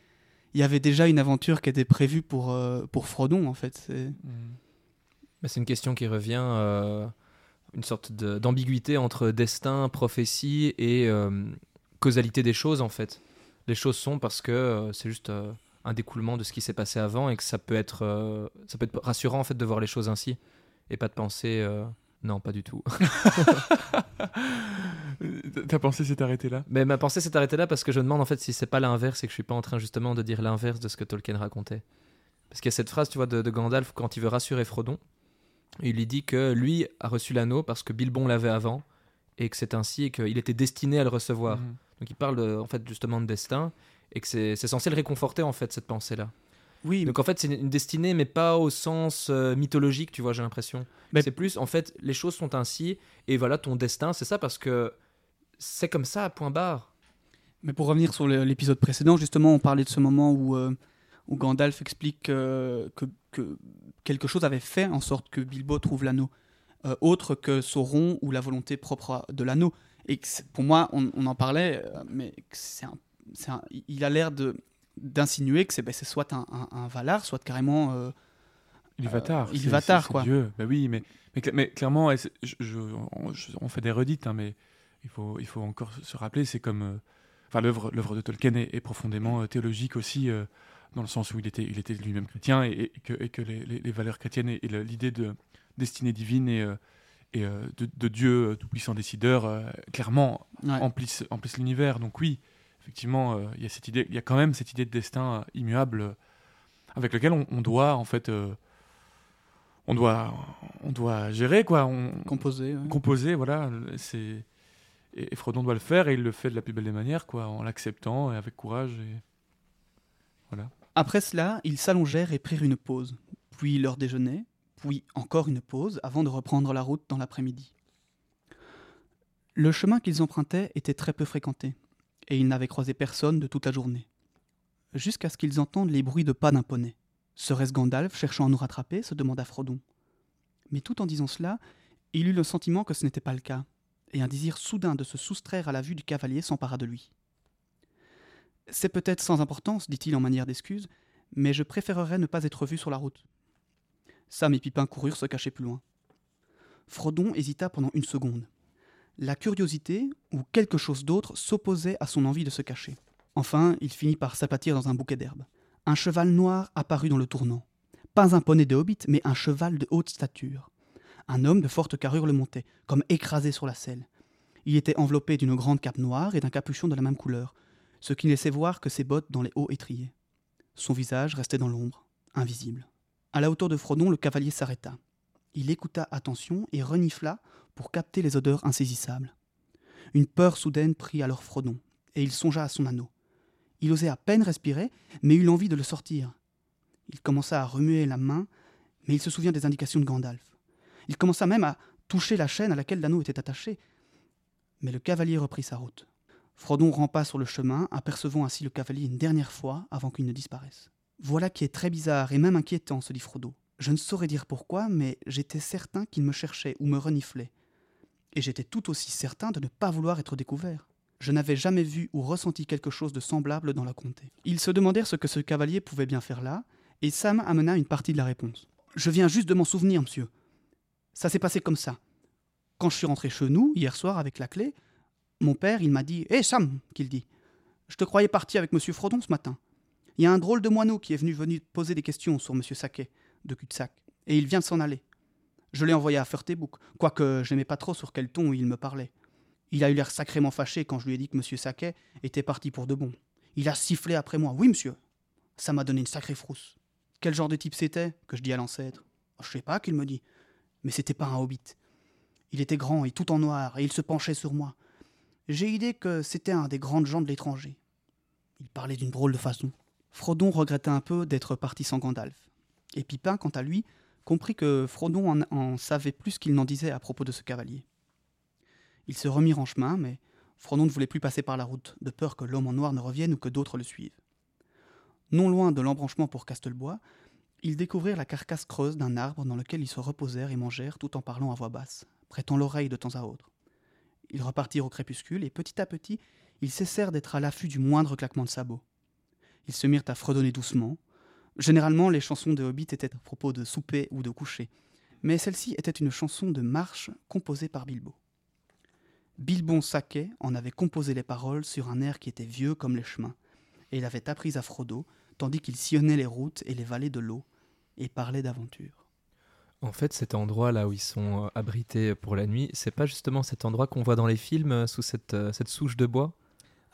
il y avait déjà une aventure qui était prévue pour, euh, pour Frodon, en fait. C'est Mais c'est une question qui revient, euh, une sorte d'ambiguïté entre destin, prophétie et euh, causalité des choses, en fait. Les choses sont parce que c'est juste un découlement de ce qui s'est passé avant et que ça peut être, ça peut être rassurant, en fait, de voir les choses ainsi et pas de penser. Non, pas du tout. Ta pensée s'est arrêtée là? Mais ma pensée s'est arrêtée là parce que je me demande en fait si c'est pas l'inverse et que je suis pas en train justement de dire l'inverse de ce que Tolkien racontait. Parce qu'il y a cette phrase, tu vois, de, de Gandalf quand il veut rassurer Frodon. Il lui dit que lui a reçu l'anneau parce que Bilbon l'avait avant et que c'est ainsi et qu'il était destiné à le recevoir. Mhm. Donc il parle de- en fait justement de destin et que c'est censé le réconforter en fait cette pensée-là. Oui, Donc en fait c'est une- destinée mais pas au sens euh, mythologique, tu vois, j'ai l'impression. Mais- C'est plus en fait les choses sont ainsi et voilà ton destin, c'est ça parce que c'est comme ça, point barre. Mais pour revenir sur l'épisode précédent, justement, on parlait de ce moment où, euh, où Gandalf explique euh, que, que quelque chose avait fait en sorte que Bilbo trouve l'anneau, autre que Sauron ou la volonté propre de l'anneau. Et que pour moi, on, on en parlait, mais c'est un- c'est un- il a l'air de d'insinuer que c'est ben, soit un, un- un Valar, soit carrément euh, Ilvatar. Euh, Ilvatar, quoi. Dieu. Bah oui, mais, mais, mais clairement, je- je- on, je- on fait des redites, hein, mais il faut, il faut encore se rappeler, c'est comme. euh, Enfin, l'œuvre l'œuvre de Tolkien est, est profondément euh, théologique aussi, euh, dans le sens où il était, il était lui-même chrétien et, et que, et que les, les- les valeurs chrétiennes et, l'idée de destinée divine et, et de, de Dieu tout-puissant décideur, euh, clairement, ouais. emplissent, emplissent l'univers. Donc oui, effectivement, euh, il y a cette idée, il y a quand même cette idée de destin euh, immuable euh, avec lequel on, on doit en fait, on doit, on doit gérer quoi, on composé. ouais. composer, voilà. C'est et, et Frodon doit le faire et il le fait de la plus belle des manières quoi, en l'acceptant et avec courage. Et... Voilà. Après cela, ils s'allongèrent et prirent une pause, puis leur déjeuner, puis encore une pause avant de reprendre la route dans l'après-midi. Le chemin qu'ils empruntaient était très peu fréquenté, et ils n'avaient croisé personne de toute la journée. Jusqu'à ce qu'ils entendent les bruits de pas d'un poney. Serait-ce Gandalf cherchant à nous rattraper se demanda Frodon. Mais tout en disant cela, il eut le sentiment que ce n'était pas le cas, et un désir soudain de se soustraire à la vue du cavalier s'empara de lui. C'est peut-être sans importance, dit-il en manière d'excuse, mais je préférerais ne pas être vu sur la route. Sam et Pipin coururent se cacher plus loin. Frodon hésita pendant une seconde. La curiosité ou quelque chose d'autre s'opposait à son envie de se cacher. Enfin, il finit par s'aplatir dans un bouquet d'herbes. Un cheval noir apparut dans le tournant. Pas un poney de hobbit, mais un cheval de haute stature. Un homme de forte carrure le montait, comme écrasé sur la selle. Il était enveloppé d'une grande cape noire et d'un capuchon de la même couleur, ce qui ne laissait voir que ses bottes dans les hauts étriers. Son visage restait dans l'ombre, invisible. À la hauteur de Frodon, le cavalier s'arrêta. Il écouta attention et renifla pour capter les odeurs insaisissables. Une peur soudaine prit alors Frodon, et il songea à son anneau. Il osait à peine respirer, mais eut l'envie de le sortir. Il commença à remuer la main, mais il se souvient des indications de Gandalf. Il commença même à toucher la chaîne à laquelle l'anneau était attaché. Mais le cavalier reprit sa route. Frodon rampa sur le chemin, apercevant ainsi le cavalier une dernière fois avant qu'il ne disparaisse. Voilà qui est très bizarre et même inquiétant, se dit Frodo. Je ne saurais dire pourquoi, mais j'étais certain qu'il me cherchait ou me reniflait. Et j'étais tout aussi certain de ne pas vouloir être découvert. Je n'avais jamais vu ou ressenti quelque chose de semblable dans la comté. Ils se demandèrent ce que ce cavalier pouvait bien faire là, et Sam amena une partie de la réponse. Je viens juste de m'en souvenir, monsieur. Ça s'est passé comme ça. Quand je suis rentré chez nous, hier soir, avec la clé, mon père, il m'a dit Hé Sam qu'il dit. Je te croyais parti avec monsieur Frodon ce matin. Il y a un drôle de moineau qui est venu, venu poser des questions sur monsieur Saquet, de cul-de-sac, et il vient de s'en aller. Je l'ai envoyé à Furtebook, quoique je n'aimais pas trop sur quel ton il me parlait. Il a eu l'air sacrément fâché quand je lui ai dit que Monsieur Saquet était parti pour de bon. Il a sifflé après moi. Oui, monsieur. Ça m'a donné une sacrée frousse. Quel genre de type c'était que je dis à l'ancêtre? Je sais pas qu'il me dit. Mais c'était pas un hobbit. Il était grand et tout en noir, et il se penchait sur moi. J'ai idée que c'était un des grandes gens de l'étranger. Il parlait d'une drôle de façon. Frodon regrettait un peu d'être parti sans Gandalf. Et Pipin, quant à lui, comprit que Frodon en, savait plus qu'il n'en disait à propos de ce cavalier. Ils se remirent en chemin, mais Frodon ne voulait plus passer par la route, de peur que l'homme en noir ne revienne ou que d'autres le suivent. Non loin de l'embranchement pour Castelbois, ils découvrirent la carcasse creuse d'un arbre dans lequel ils se reposèrent et mangèrent tout en parlant à voix basse, prêtant l'oreille de temps à autre. Ils repartirent au crépuscule et petit à petit, ils cessèrent d'être à l'affût du moindre claquement de sabots. Ils se mirent à fredonner doucement. Généralement, les chansons de Hobbit étaient à propos de souper ou de coucher, mais celle-ci était une chanson de marche composée par Bilbo. Bilbon Saquet en avait composé les paroles sur un air qui était vieux comme les chemins, et il avait appris à Frodo, tandis qu'il sillonnait les routes et les vallées de l'eau, et parlait d'aventure. En fait, cet endroit là où ils sont euh, abrités pour la nuit, c'est pas justement cet endroit qu'on voit dans les films euh, sous euh, cette souche de bois?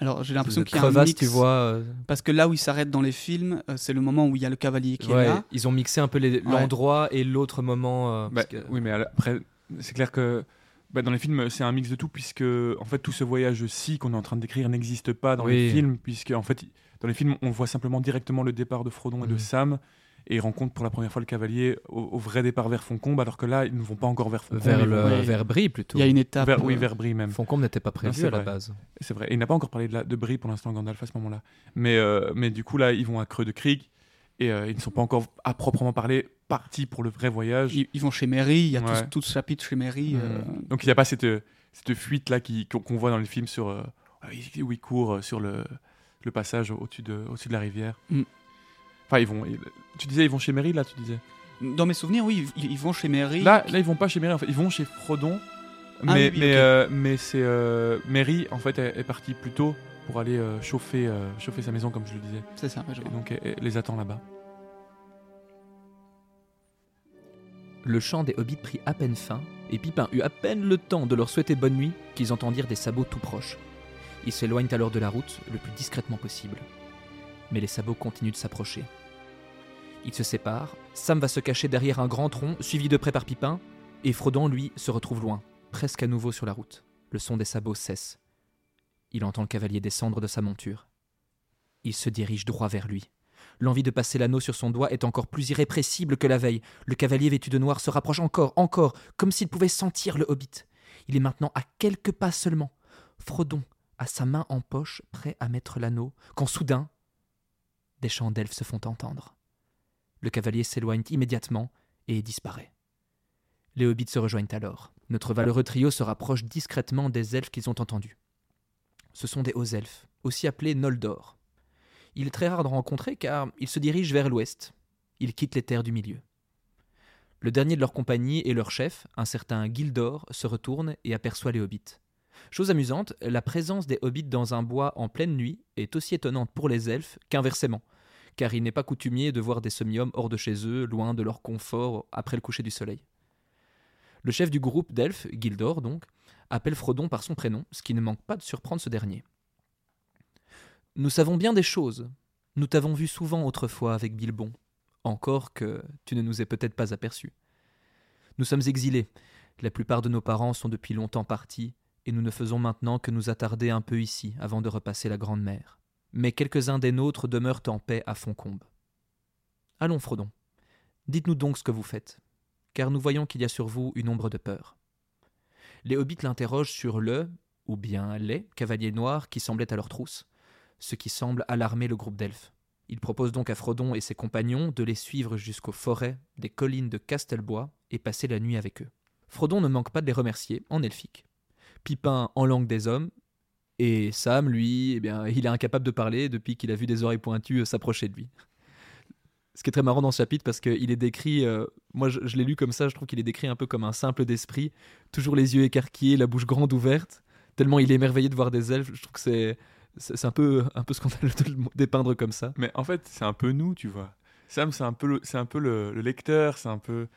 Alors j'ai l'impression qu'il y a un mix, tu vois. euh, parce que là où ils s'arrêtent dans les films, euh, c'est le moment où il y a le cavalier qui ouais, est là. ils ont mixé un peu l'endroit et l'autre moment. euh, Bah, parce que- Oui, mais après, c'est clair que bah, dans les films, c'est un mix de tout, puisque en fait, tout ce voyage-ci qu'on est en train de décrire n'existe pas dans les films, puisque en fait, dans les films, on voit simplement directement le départ de Frodon et de Mhm. Sam, et ils rencontrent pour la première fois le cavalier au, au vrai départ vers Foncombe, alors que là, ils ne vont pas encore vers Foncombe. vers, le, vers Brie plutôt. Il y a une étape. vers- oui, euh, vers Brie même. Foncombe n'était pas prévu c'est à la vrai. base. C'est vrai. Et il n'a pas encore parlé de, la, de Brie pour l'instant, Gandalf, à ce moment-là. Mais, euh, mais du coup, là, ils vont à Creux de Krieg, et euh, ils ne sont pas encore, à proprement parler, partis pour le vrai voyage. Ils, ils vont chez Mary, il y a tout- Ouais. tout, ce chapitre chez Mary. Donc il n'y a pas cette, cette fuite là qui- qu'on voit dans les films sur euh, où ils courent sur le, le passage au-dessus de, au de la rivière. Mm. Enfin ils vont. ils- tu disais ils vont chez Merry là tu disais. Dans mes souvenirs, oui, ils, ils vont chez Mary. Là là ils vont pas chez Merry en fait ils vont chez Frodon. Ah mais oui, oui, mais, ok. euh, mais c'est euh, Merry en fait est, est partie plus tôt pour aller euh, chauffer euh, chauffer sa maison comme je le disais. C'est ça, ouais, je Et vois. donc elle, elle les attend là-bas. Le chant des hobbits prit à peine fin, et Pipin eut à peine le temps de leur souhaiter bonne nuit qu'ils entendirent des sabots tout proches. Ils s'éloignent alors de la route le plus discrètement possible. Mais les sabots continuent de s'approcher. Ils se séparent, Sam va se cacher derrière un grand tronc, suivi de près par Pipin, et Frodon, lui, se retrouve loin, presque à nouveau sur la route. Le son des sabots cesse. Il entend le cavalier descendre de sa monture. Il se dirige droit vers lui. L'envie de passer l'anneau sur son doigt est encore plus irrépressible que la veille. Le cavalier vêtu de noir se rapproche encore, encore, comme s'il pouvait sentir le hobbit. Il est maintenant à quelques pas seulement. Frodon a sa main en poche, prêt à mettre l'anneau, quand soudain, des chants d'elfes se font entendre. Le cavalier s'éloigne immédiatement et disparaît. Les hobbits se rejoignent alors. Notre valeureux trio se rapproche discrètement des elfes qu'ils ont entendus. Ce sont des hauts elfes, aussi appelés Noldor. Il est très rare d'en rencontrer car ils se dirigent vers l'ouest. Ils quittent les terres du milieu. Le dernier de leur compagnie et leur chef, un certain Gildor, se retourne et aperçoit les hobbits. Chose amusante, la présence des hobbits dans un bois en pleine nuit est aussi étonnante pour les elfes qu'inversement, car il n'est pas coutumier de voir des semi-hommes hors de chez eux, loin de leur confort après le coucher du soleil. Le chef du groupe d'elfes, Gildor donc, appelle Frodon par son prénom, ce qui ne manque pas de surprendre ce dernier. Nous savons bien des choses. Nous t'avons vu souvent autrefois avec Bilbon, encore que tu ne nous aies peut-être pas aperçus. Nous sommes exilés. La plupart de nos parents sont depuis longtemps partis, et nous ne faisons maintenant que nous attarder un peu ici avant de repasser la Grande Mer. Mais quelques-uns des nôtres demeurent en paix à Foncombe. Allons, Frodon. Dites-nous donc ce que vous faites, car nous voyons qu'il y a sur vous une ombre de peur. Les hobbits l'interrogent sur le, ou bien les, cavaliers noirs qui semblaient à leur trousse, ce qui semble alarmer le groupe d'elfes. Il propose donc à Frodon et ses compagnons de les suivre jusqu'aux forêts des collines de Castelbois et passer la nuit avec eux. Frodon ne manque pas de les remercier en elfique. Pipin en langue des hommes, et Sam, lui, eh bien, il est incapable de parler depuis qu'il a vu des oreilles pointues euh, s'approcher de lui. Ce qui est très marrant dans ce chapitre parce qu'il est décrit, euh, moi je, l'ai lu comme ça, je trouve qu'il est décrit un peu comme un simple d'esprit, toujours les yeux écarquillés, la bouche grande ouverte, tellement il est émerveillé de voir des elfes. Je trouve que c'est c'est un peu un peu scandaleux de le dépeindre comme ça. Mais en fait c'est un peu nous tu vois. Sam c'est un peu c'est un peu le lecteur c'est un peu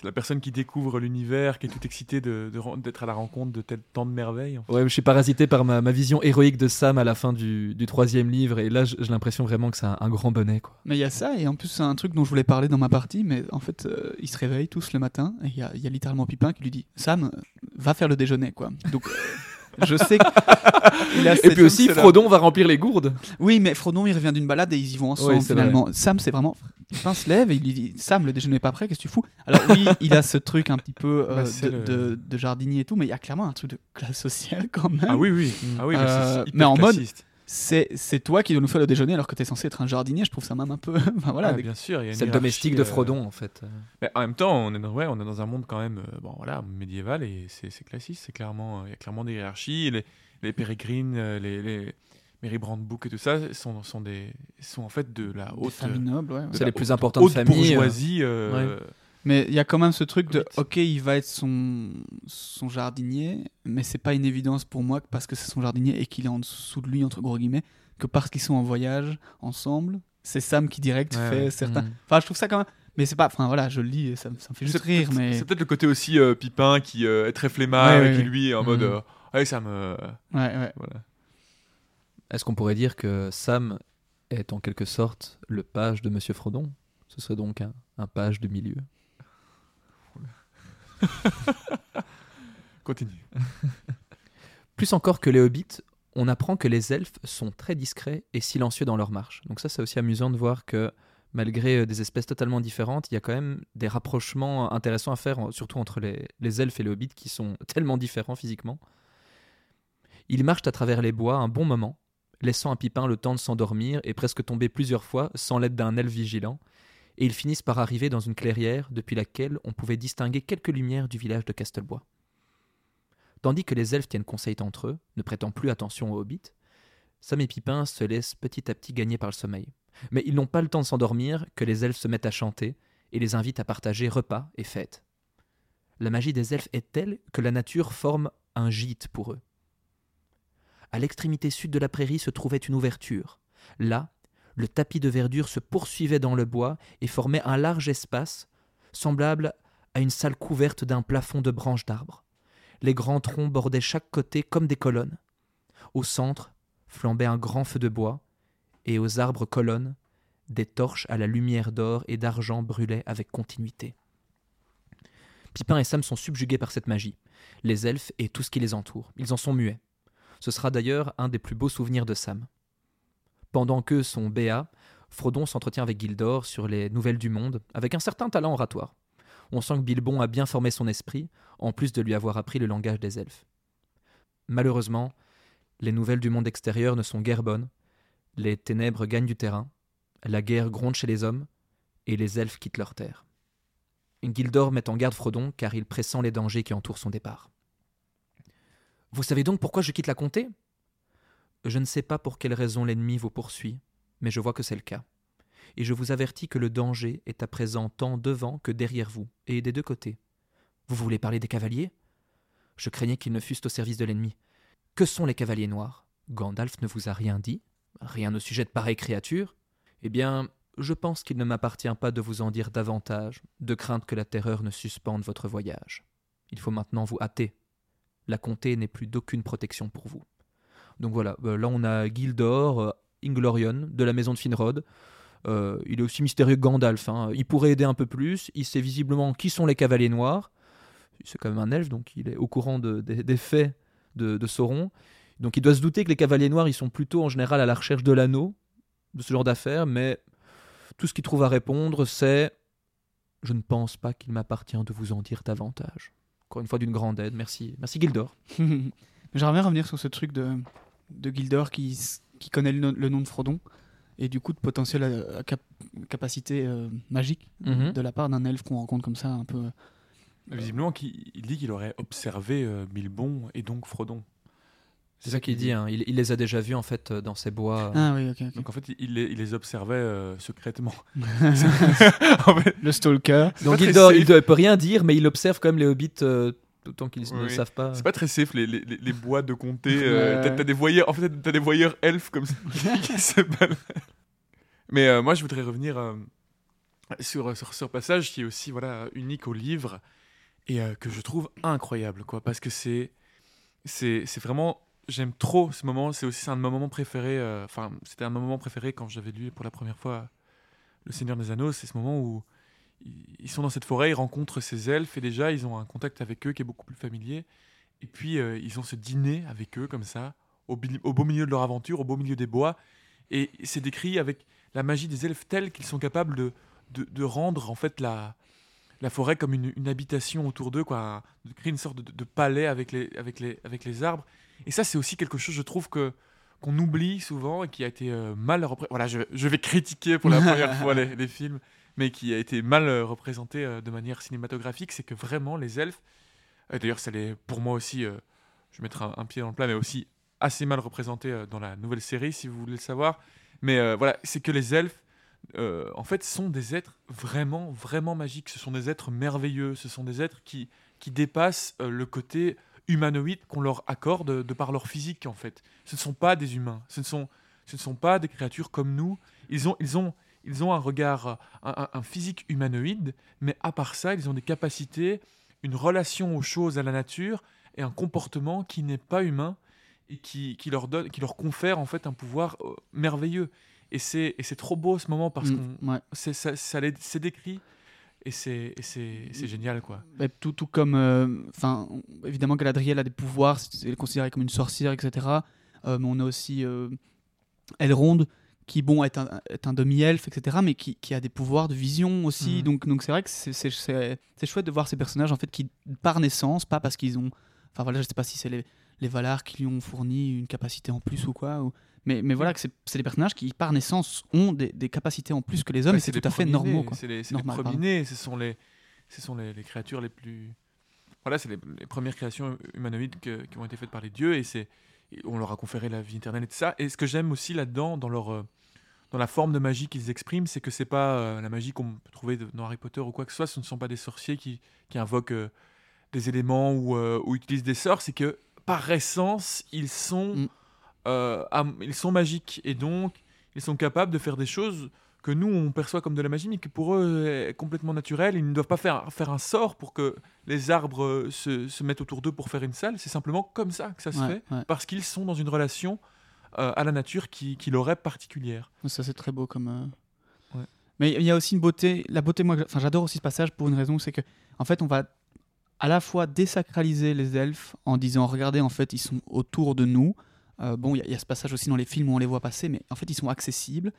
c'est la personne qui découvre l'univers, qui est tout excitée de- de ren- d'être à la rencontre de tel, tant de merveilles. en fait. Ouais, je suis parasité par ma, ma vision héroïque de Sam à la fin du, du troisième livre, et là, j'ai l'impression vraiment que c'est un, un grand bonnet, quoi. Mais il y a ça, et en plus, c'est un truc dont je voulais parler dans ma partie, mais en fait, euh, ils se réveillent tous le matin, et il y a, il y a littéralement Pipin qui lui dit Sam, euh, va faire le déjeuner, quoi. Donc, euh, je sais qu'il a Et puis aussi. Frodon va remplir les gourdes. Oui, mais Frodon, il revient d'une balade et ils y vont ensemble, Oui, finalement. Sam, c'est vraiment. Pipin se lève et il lui dit Sam, le déjeuner n'est pas prêt, qu'est-ce que tu fous? Alors, oui, il a ce truc un petit peu euh, Bah, de, le- de- de jardinier et tout, mais il y a clairement un truc de classe sociale quand même. Ah oui, oui. Ah oui, mais c'est- Euh, mais en mode-. C'est c'est toi qui dois nous faire le déjeuner alors que t'es censé être un jardinier, je trouve ça même un peu. enfin, voilà, Ah, avec- bien sûr. il y a une C'est le domestique de euh, Frodon, en fait. Mais en même temps, on est dans, ouais, on est dans un monde quand même euh, bon, voilà, médiéval et c'est c'est classiste. C'est clairement, il y a clairement des hiérarchies. Les, les pérégrines, euh, les, les Mary Brandebook et tout ça sont, sont, des, sont en fait de la des haute, familles nobles, ouais, ouais. de C'est la les plus importantes haute familles, euh, bourgeoisie. euh, Mais il y a quand même ce truc de, ok, il va être son, son jardinier, mais c'est pas une évidence pour moi que parce que c'est son jardinier et qu'il est en dessous de lui, entre gros guillemets, que parce qu'ils sont en voyage ensemble, c'est Sam qui direct Ouais, fait ouais. certains. Mm. Enfin, je trouve ça quand même. Mais c'est pas. Enfin, voilà, je le lis et ça, me- ça me fait juste rire, peut-être- mais. C'est peut-être le côté aussi euh, Pipin qui euh, est très flemmard Ouais, et ouais, qui lui est en mode. Mhm. euh, ouais, ça me. Ouais, ouais. Voilà. Est-ce qu'on pourrait dire que Sam est en quelque sorte le page de Monsieur Frodon? Ce serait donc un, un page de milieu. Continue. Plus encore que les hobbits, on apprend que les elfes sont très discrets et silencieux dans leur marche. Donc ça, c'est aussi amusant de voir que malgré euh, des espèces totalement différentes, il y a quand même des rapprochements intéressants à faire, surtout entre les, les elfes et les hobbits qui sont tellement différents physiquement. Ils marchent à travers les bois un bon moment, laissant à Pipin le temps de s'endormir et presque tomber plusieurs fois sans l'aide d'un elfe vigilant, et ils finissent par arriver dans une clairière depuis laquelle on pouvait distinguer quelques lumières du village de Castelbois. Tandis que les elfes tiennent conseil entre eux, ne prêtant plus attention aux hobbits, Sam et Pipin se laissent petit à petit gagner par le sommeil. Mais ils n'ont pas le temps de s'endormir que les elfes se mettent à chanter et les invitent à partager repas et fêtes. La magie des elfes est telle que la nature forme un gîte pour eux. À l'extrémité sud de la prairie se trouvait une ouverture. Là, le tapis de verdure se poursuivait dans le bois et formait un large espace, semblable à une salle couverte d'un plafond de branches d'arbres. Les grands troncs bordaient chaque côté comme des colonnes. Au centre flambait un grand feu de bois, et aux arbres colonnes, des torches à la lumière d'or et d'argent brûlaient avec continuité. Pipin et Sam sont subjugués par cette magie, les elfes et tout ce qui les entoure. Ils en sont muets. Ce sera d'ailleurs un des plus beaux souvenirs de Sam. Pendant que son béat, Frodon s'entretient avec Gildor sur les nouvelles du monde, avec un certain talent oratoire. On sent que Bilbon a bien formé son esprit, en plus de lui avoir appris le langage des elfes. Malheureusement, les nouvelles du monde extérieur ne sont guère bonnes, les ténèbres gagnent du terrain, la guerre gronde chez les hommes, et les elfes quittent leur terre. Gildor met en garde Frodon car il pressent les dangers qui entourent son départ. Vous savez donc pourquoi je quitte la comté? Je ne sais pas pour quelle raison l'ennemi vous poursuit, mais je vois que c'est le cas. Et je vous avertis que le danger est à présent tant devant que derrière vous, et des deux côtés. Vous voulez parler des cavaliers? Je craignais qu'ils ne fussent au service de l'ennemi. Que sont les cavaliers noirs? Gandalf ne vous a rien dit? Rien au sujet de pareilles créatures Eh bien, je pense qu'il ne m'appartient pas de vous en dire davantage, de crainte que la terreur ne suspende votre voyage. Il faut maintenant vous hâter. La comté n'est plus d'aucune protection pour vous. Donc voilà, euh, là on a Gildor, euh, Inglorion, de la maison de Finrod. Euh, il est aussi mystérieux que Gandalf. hein. Il pourrait aider un peu plus. Il sait visiblement qui sont les cavaliers noirs. C'est quand même un elfe, donc il est au courant de- des- faits de, de Sauron. Donc il doit se douter que les cavaliers noirs, ils sont plutôt en général à la recherche de l'anneau, de ce genre d'affaires, mais tout ce qu'il trouve à répondre, c'est Je ne pense pas qu'il m'appartient de vous en dire davantage. Encore une fois, d'une grande aide. Merci, merci Gildor. J'aimerais revenir sur ce truc de, de Gildor qui, qui connaît le, nom- le nom de Frodon et du coup de potentielle euh, cap- capacité euh, magique Mhm. de la part d'un elfe qu'on rencontre comme ça un peu. Visiblement, qu'il- il dit qu'il aurait observé euh, Bilbon et donc Frodon. C'est ça qu'il dit. hein. Il, il les a déjà vus en fait euh, dans ces bois. Ah oui, ok. ok. Donc en fait, il les, il les observait euh, secrètement. en fait, le stalker. Donc il ne peut rien dire, mais il observe quand même les hobbits euh, autant qu'ils ne Oui. le savent pas. C'est pas très safe les, les, les- bois de comté. euh, t'as, t'as des voyeurs, en fait, t'as des voyeurs elfes comme ça qui se baladent. Mais euh, moi, je voudrais revenir euh, sur, sur ce passage qui est aussi voilà, unique au livre et euh, que je trouve incroyable, quoi, parce que c'est, c'est, c'est vraiment, j'aime trop ce moment, c'est aussi un de mes moments préférés, enfin, c'était un de mes moments préférés quand j'avais lu pour la première fois Le Seigneur des Anneaux, c'est ce moment où ils sont dans cette forêt, ils rencontrent ces elfes et déjà ils ont un contact avec eux qui est beaucoup plus familier. Et puis euh, ils ont ce dîner avec eux comme ça, au, au, beau milieu de leur aventure, au beau milieu des bois. Et c'est décrit avec la magie des elfes telle qu'ils sont capables de, de, rendre en fait la, la forêt comme une, habitation autour d'eux, quoi, de créer une sorte de, palais avec les, avec, les, avec les arbres. Et ça, c'est aussi quelque chose, je trouve, que qu'on oublie souvent et qui a été euh, mal représenté. Voilà, je, je, vais critiquer pour la première fois les, les, films, mais qui a été mal euh, représenté euh, de manière cinématographique, c'est que vraiment les elfes, d'ailleurs, ça les, pour moi aussi, je vais mettre un, pied dans le plat, mais aussi assez mal représenté dans la nouvelle série, si vous voulez le savoir. Mais voilà, c'est que les elfes euh, en fait, sont des êtres vraiment, vraiment magiques. Ce sont des êtres merveilleux. Ce sont des êtres qui, qui dépassent euh, le côté humanoïde qu'on leur accorde de, par leur physique, en fait. Ce ne sont pas des humains. Ce ne sont, ce ne sont pas des créatures comme nous. Ils ont, ils ont, ils ont un regard, un, physique humanoïde, mais à part ça, ils ont des capacités, une relation aux choses, à la nature, et un comportement qui n'est pas humain et qui, qui, leur donne, qui leur confère en fait un pouvoir euh, merveilleux. Et c'est trop beau ce moment parce mm, que c'est ça, c'est décrit et c'est génial quoi. tout, tout comme euh, enfin évidemment Galadriel a des pouvoirs, elle est considérée comme une sorcière etc. Euh, mais on a aussi euh, Elrond qui bon est un, est un demi-elfe etc. mais qui, qui, a des pouvoirs de vision aussi mm. donc donc c'est vrai que c'est chouette de voir ces personnages en fait qui par naissance pas parce qu'ils ont enfin voilà je sais pas si c'est les les Valar qui lui ont fourni une capacité en plus ou quoi ou, mais, mais voilà, que c'est des personnages qui, par naissance, ont des, des capacités en plus que les hommes, et c'est tout à fait normal. C'est les, les premiers ce sont, les, ce sont les, les créatures les plus. Voilà, c'est les, premières créations humanoïdes qui ont été faites par les dieux, et, c'est on leur a conféré la vie éternelle et tout ça. Et ce que j'aime aussi là-dedans, dans leur. Euh, dans la forme de magie qu'ils expriment, c'est que c'est pas euh, la magie qu'on peut trouver dans Harry Potter ou quoi que ce soit. Ce ne sont pas des sorciers qui, qui invoquent euh, des éléments ou, ou, utilisent des sorts. C'est que par essence, ils sont mm. Ils sont magiques et donc ils sont capables de faire des choses que nous on perçoit comme de la magie mais qui pour eux est complètement naturel. Ils ne doivent pas faire, faire un sort pour que les arbres se, se mettent autour d'eux pour faire une salle. C'est simplement comme ça que ça se fait parce qu'ils sont dans une relation euh, à la nature qui, qui, leur est particulière. Ça c'est très beau comme. Euh, mais il y a aussi une beauté. La beauté, moi, enfin j'adore aussi ce passage pour une raison, c'est que en fait on va à la fois désacraliser les elfes en disant regardez en fait ils sont autour de nous euh, bon, il y, a ce passage aussi dans les films où on les voit passer, mais en fait, ils sont accessibles,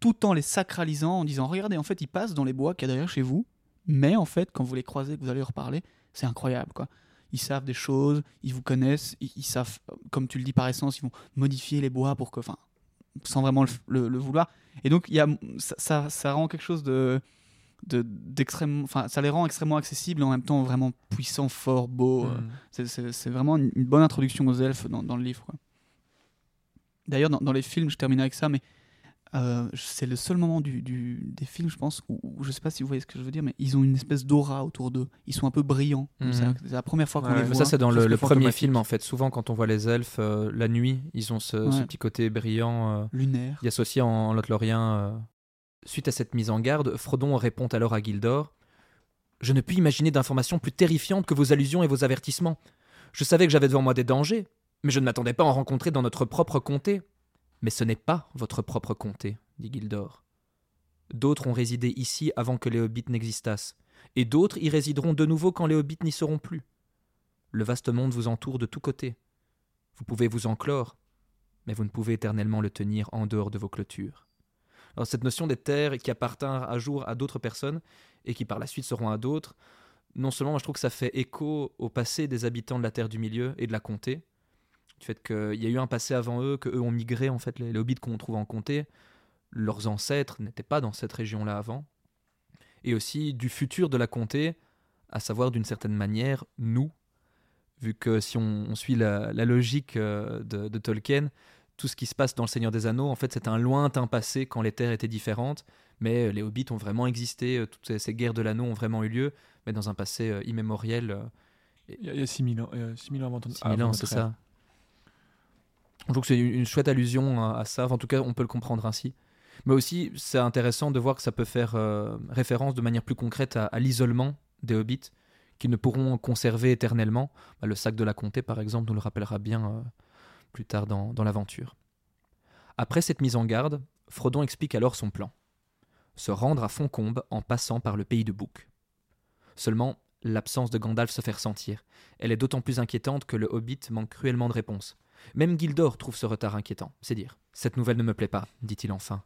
tout en les sacralisant, en disant Regardez, en fait, ils passent dans les bois qu'il y a derrière chez vous, mais en fait, quand vous les croisez, que vous allez leur parler, c'est incroyable, quoi. Ils savent des choses, ils vous connaissent, ils, savent, comme tu le dis par essence, ils vont modifier les bois pour que, enfin, sans vraiment le, vouloir. Et donc, y a, ça, ça, rend quelque chose de d'extrême enfin ça les rend extrêmement accessibles et en même temps vraiment puissants fort beaux mmh. c'est vraiment une, bonne introduction aux elfes dans, dans le livre. D'ailleurs, dans, les films, je termine avec ça, mais euh, c'est le seul moment du, des films, je pense, où, je sais pas si vous voyez ce que je veux dire, mais ils ont une espèce d'aura autour d'eux. Ils sont un peu brillants. Mhm. C'est la première fois qu'on les voit. Ça, c'est dans le, premier film, en fait. Souvent, quand on voit les elfes, euh, la nuit, ils ont ce, petit côté brillant. Euh, Lunaire. Y associé en, en Lothlorien. Suite à cette mise en garde, Frodon répond alors à Gildor Je ne puis imaginer d'informations plus terrifiantes que vos allusions et vos avertissements. Je savais que j'avais devant moi des dangers, mais je ne m'attendais pas à en rencontrer dans notre propre comté. Mais ce n'est pas votre propre comté, dit Gildor. D'autres ont résidé ici avant que les hobbits n'existassent, et d'autres y résideront de nouveau quand les hobbits n'y seront plus. Le vaste monde vous entoure de tous côtés. Vous pouvez vous enclore, mais vous ne pouvez éternellement le tenir en dehors de vos clôtures. Alors cette notion des terres qui appartinrent à jour à d'autres personnes et qui par la suite seront à d'autres, non seulement je trouve que ça fait écho au passé des habitants de la Terre du Milieu et de la comté, du fait qu'il y a eu un passé avant eux, qu'eux ont migré, en fait, les, hobbits qu'on trouve en comté, leurs ancêtres n'étaient pas dans cette région-là avant, et aussi du futur de la comté, à savoir d'une certaine manière, nous, vu que si on, suit la, logique euh, de, Tolkien, tout ce qui se passe dans Le Seigneur des Anneaux, en fait, c'est un lointain passé quand les terres étaient différentes, mais les hobbits ont vraiment existé, euh, toutes ces, guerres de l'anneau ont vraiment eu lieu, mais dans un passé euh, immémoriel. il y a 6000 ans, 6000 ans avant, 6000 ans, c'est ça. Je trouve que c'est une chouette allusion à ça. en tout cas, on peut le comprendre ainsi. Mais aussi, c'est intéressant de voir que ça peut faire euh, référence de manière plus concrète à, l'isolement des hobbits, qui ne pourront conserver éternellement. Bah, le sac de la comté, par exemple, nous le rappellera bien euh, plus tard dans, dans l'aventure. Après cette mise en garde, Frodon explique alors son plan. Se rendre à Foncombe en passant par le pays de Bouc. Seulement, l'absence de Gandalf se fait ressentir. Elle est d'autant plus inquiétante que le Hobbit manque cruellement de réponses. Même Gildor trouve ce retard inquiétant, c'est dire. Cette nouvelle ne me plaît pas, dit-il enfin.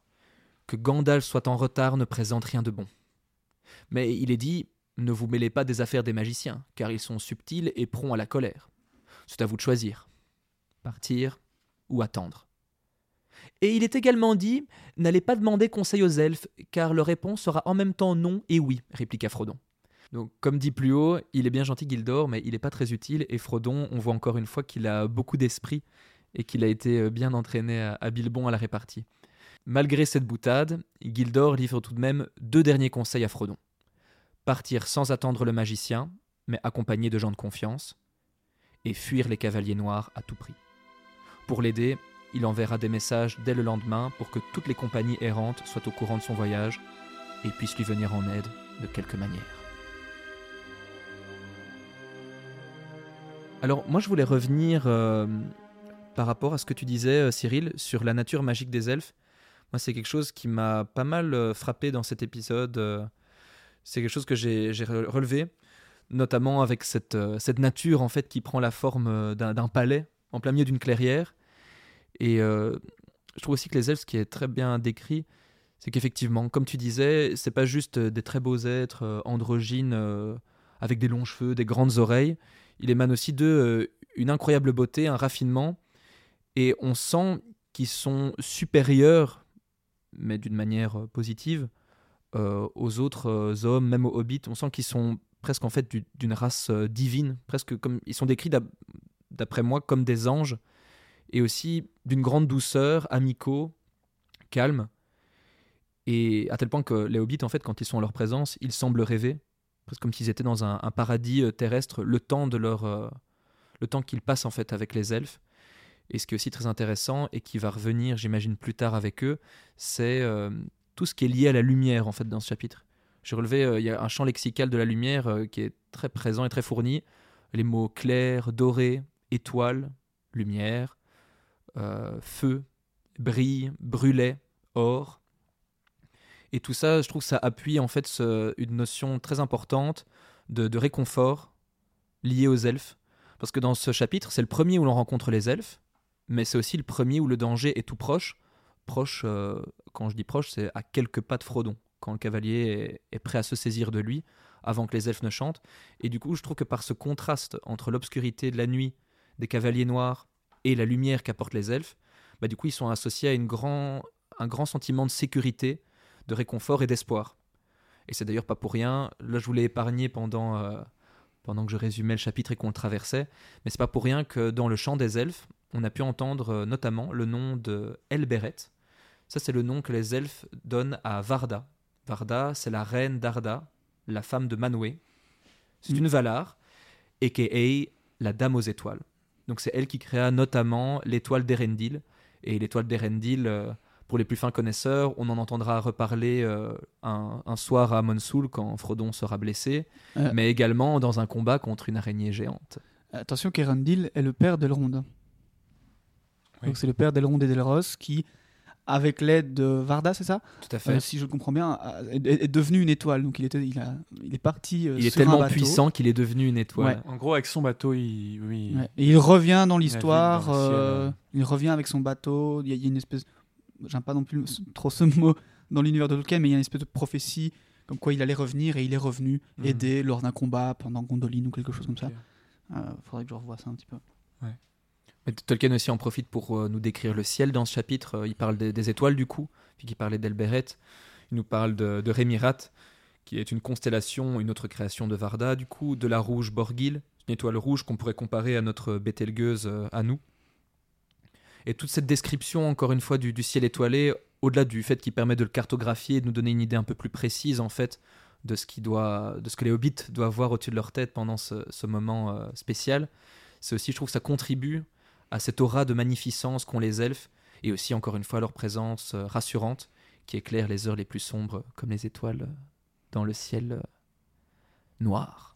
Que Gandalf soit en retard ne présente rien de bon. Mais il est dit ne vous mêlez pas des affaires des magiciens, car ils sont subtils et prompts à la colère. C'est à vous de choisir. Partir ou attendre. Et il est également dit N'allez pas demander conseil aux elfes, car leur réponse sera en même temps non et oui, répliqua Frodon. Donc, comme dit plus haut, il est bien gentil Gildor, mais il n'est pas très utile. Et Frodon, on voit encore une fois qu'il a beaucoup d'esprit et qu'il a été euh, bien entraîné à, Bilbon à la répartie. Malgré cette boutade, Gildor livre tout de même deux derniers conseils à Frodon. Partir sans attendre le magicien, mais accompagné de gens de confiance, et fuir les cavaliers noirs à tout prix. Pour l'aider, il enverra des messages dès le lendemain pour que toutes les compagnies errantes soient au courant de son voyage et puissent lui venir en aide de quelque manière. Alors moi je voulais revenir euh, par rapport à ce que tu disais euh, Cyril sur la nature magique des elfes. Moi c'est quelque chose qui m'a pas mal euh, frappé dans cet épisode. c'est quelque chose que j'ai relevé, notamment avec cette, nature en fait qui prend la forme d'un palais en plein milieu d'une clairière. Et je trouve aussi que les elfes, ce qui est très bien décrit, c'est qu'effectivement, comme tu disais, c'est pas juste des très beaux êtres androgynes avec des longs cheveux, des grandes oreilles il émane aussi de euh, une incroyable beauté, un raffinement, et on sent qu'ils sont supérieurs, mais d'une manière euh, positive, euh, aux autres hommes, même aux hobbits. On sent qu'ils sont presque en fait d'une race divine, presque comme ils sont décrits d'après moi comme des anges, et aussi d'une grande douceur, amicaux, calmes, et à tel point que les hobbits, en fait, quand ils sont en leur présence, ils semblent rêver, presque comme s'ils étaient dans un, paradis euh, terrestre, le temps de leur, euh, le temps qu'ils passent en fait avec les elfes. Et ce qui est aussi très intéressant et qui va revenir, j'imagine, plus tard avec eux, c'est euh, tout ce qui est lié à la lumière en fait dans ce chapitre. J'ai relevé, il y a un champ lexical de la lumière qui est très présent et très fourni. Les mots clair, doré, étoile, lumière, feu, brille, brûlait, or, et tout ça, je trouve que ça appuie en fait une notion très importante de, réconfort lié aux elfes. Parce que dans ce chapitre, c'est le premier où l'on rencontre les elfes, mais c'est aussi le premier où le danger est tout proche. Proche, euh, quand je dis proche, c'est à quelques pas de Frodon, quand le cavalier est, prêt à se saisir de lui, avant que les elfes ne chantent. Et du coup, je trouve que par ce contraste entre l'obscurité de la nuit des cavaliers noirs et la lumière qu'apportent les elfes, bah, du coup, ils sont associés à grand, un grand sentiment de sécurité, de réconfort et d'espoir. Et c'est d'ailleurs pas pour rien. Là, je voulais épargner pendant, euh, pendant que je résumais le chapitre et qu'on le traversait. Mais c'est pas pour rien que dans le chant des elfes, on a pu entendre euh, notamment le nom de Elberet. Ça, c'est le nom que les elfes donnent à Varda. Varda, c'est la reine d'Arda, la femme de Manwë. C'est mm. une Valar, a.k.a. la Dame aux étoiles. Donc c'est elle qui créa notamment l'étoile d'Erendil. Et l'étoile d'Erendil, euh, pour les plus fins connaisseurs, on en entendra reparler euh, un, soir à Monsoul quand Frodon sera blessé, euh. mais également dans un combat contre une araignée géante. Attention qu'Erendil est le père d'Elrond. Donc c'est le père d'Elrond et d'Elros qui, avec l'aide de Varda, c'est ça? Tout à fait. Euh, si je le comprends bien, est, devenu une étoile. Donc il, était, il, a, il est parti. il est tellement puissant qu'il est devenu une étoile. En gtrop, avec son bateau, il. Oui, Et il revient dans l'histoire. il revient avec son bateau. Il y a une espèce j'aime pas non plus trop ce mot dans l'univers de Tolkien, mais il y a une espèce de prophétie comme quoi il allait revenir et il est revenu mhm. aider lors d'un combat pendant Gondolin ou quelque chose comme ça. Il euh, faudrait que je revoie ça un petit peu. Mais Tolkien aussi en profite pour euh, nous décrire le ciel dans ce chapitre. Euh, il parle des, étoiles du coup, puis il parlait d'Elberet. Il nous parle de, de Rémirat, qui est une constellation, une autre création de Varda du coup, de la rouge Borgil, une étoile rouge qu'on pourrait comparer à notre Bételgeuse à nous. Et toute cette description, encore une fois, du, ciel étoilé, au-delà du fait qu'il permet de le cartographier et de nous donner une idée un peu plus précise, en fait, de ce, qui doit, de ce que les hobbits doivent voir au-dessus de leur tête pendant ce, moment euh, spécial, c'est aussi, je trouve, que ça contribue à cette aura de magnificence qu'ont les elfes, et aussi, encore une fois, leur présence euh, rassurante, qui éclaire les heures les plus sombres comme les étoiles dans le ciel noir.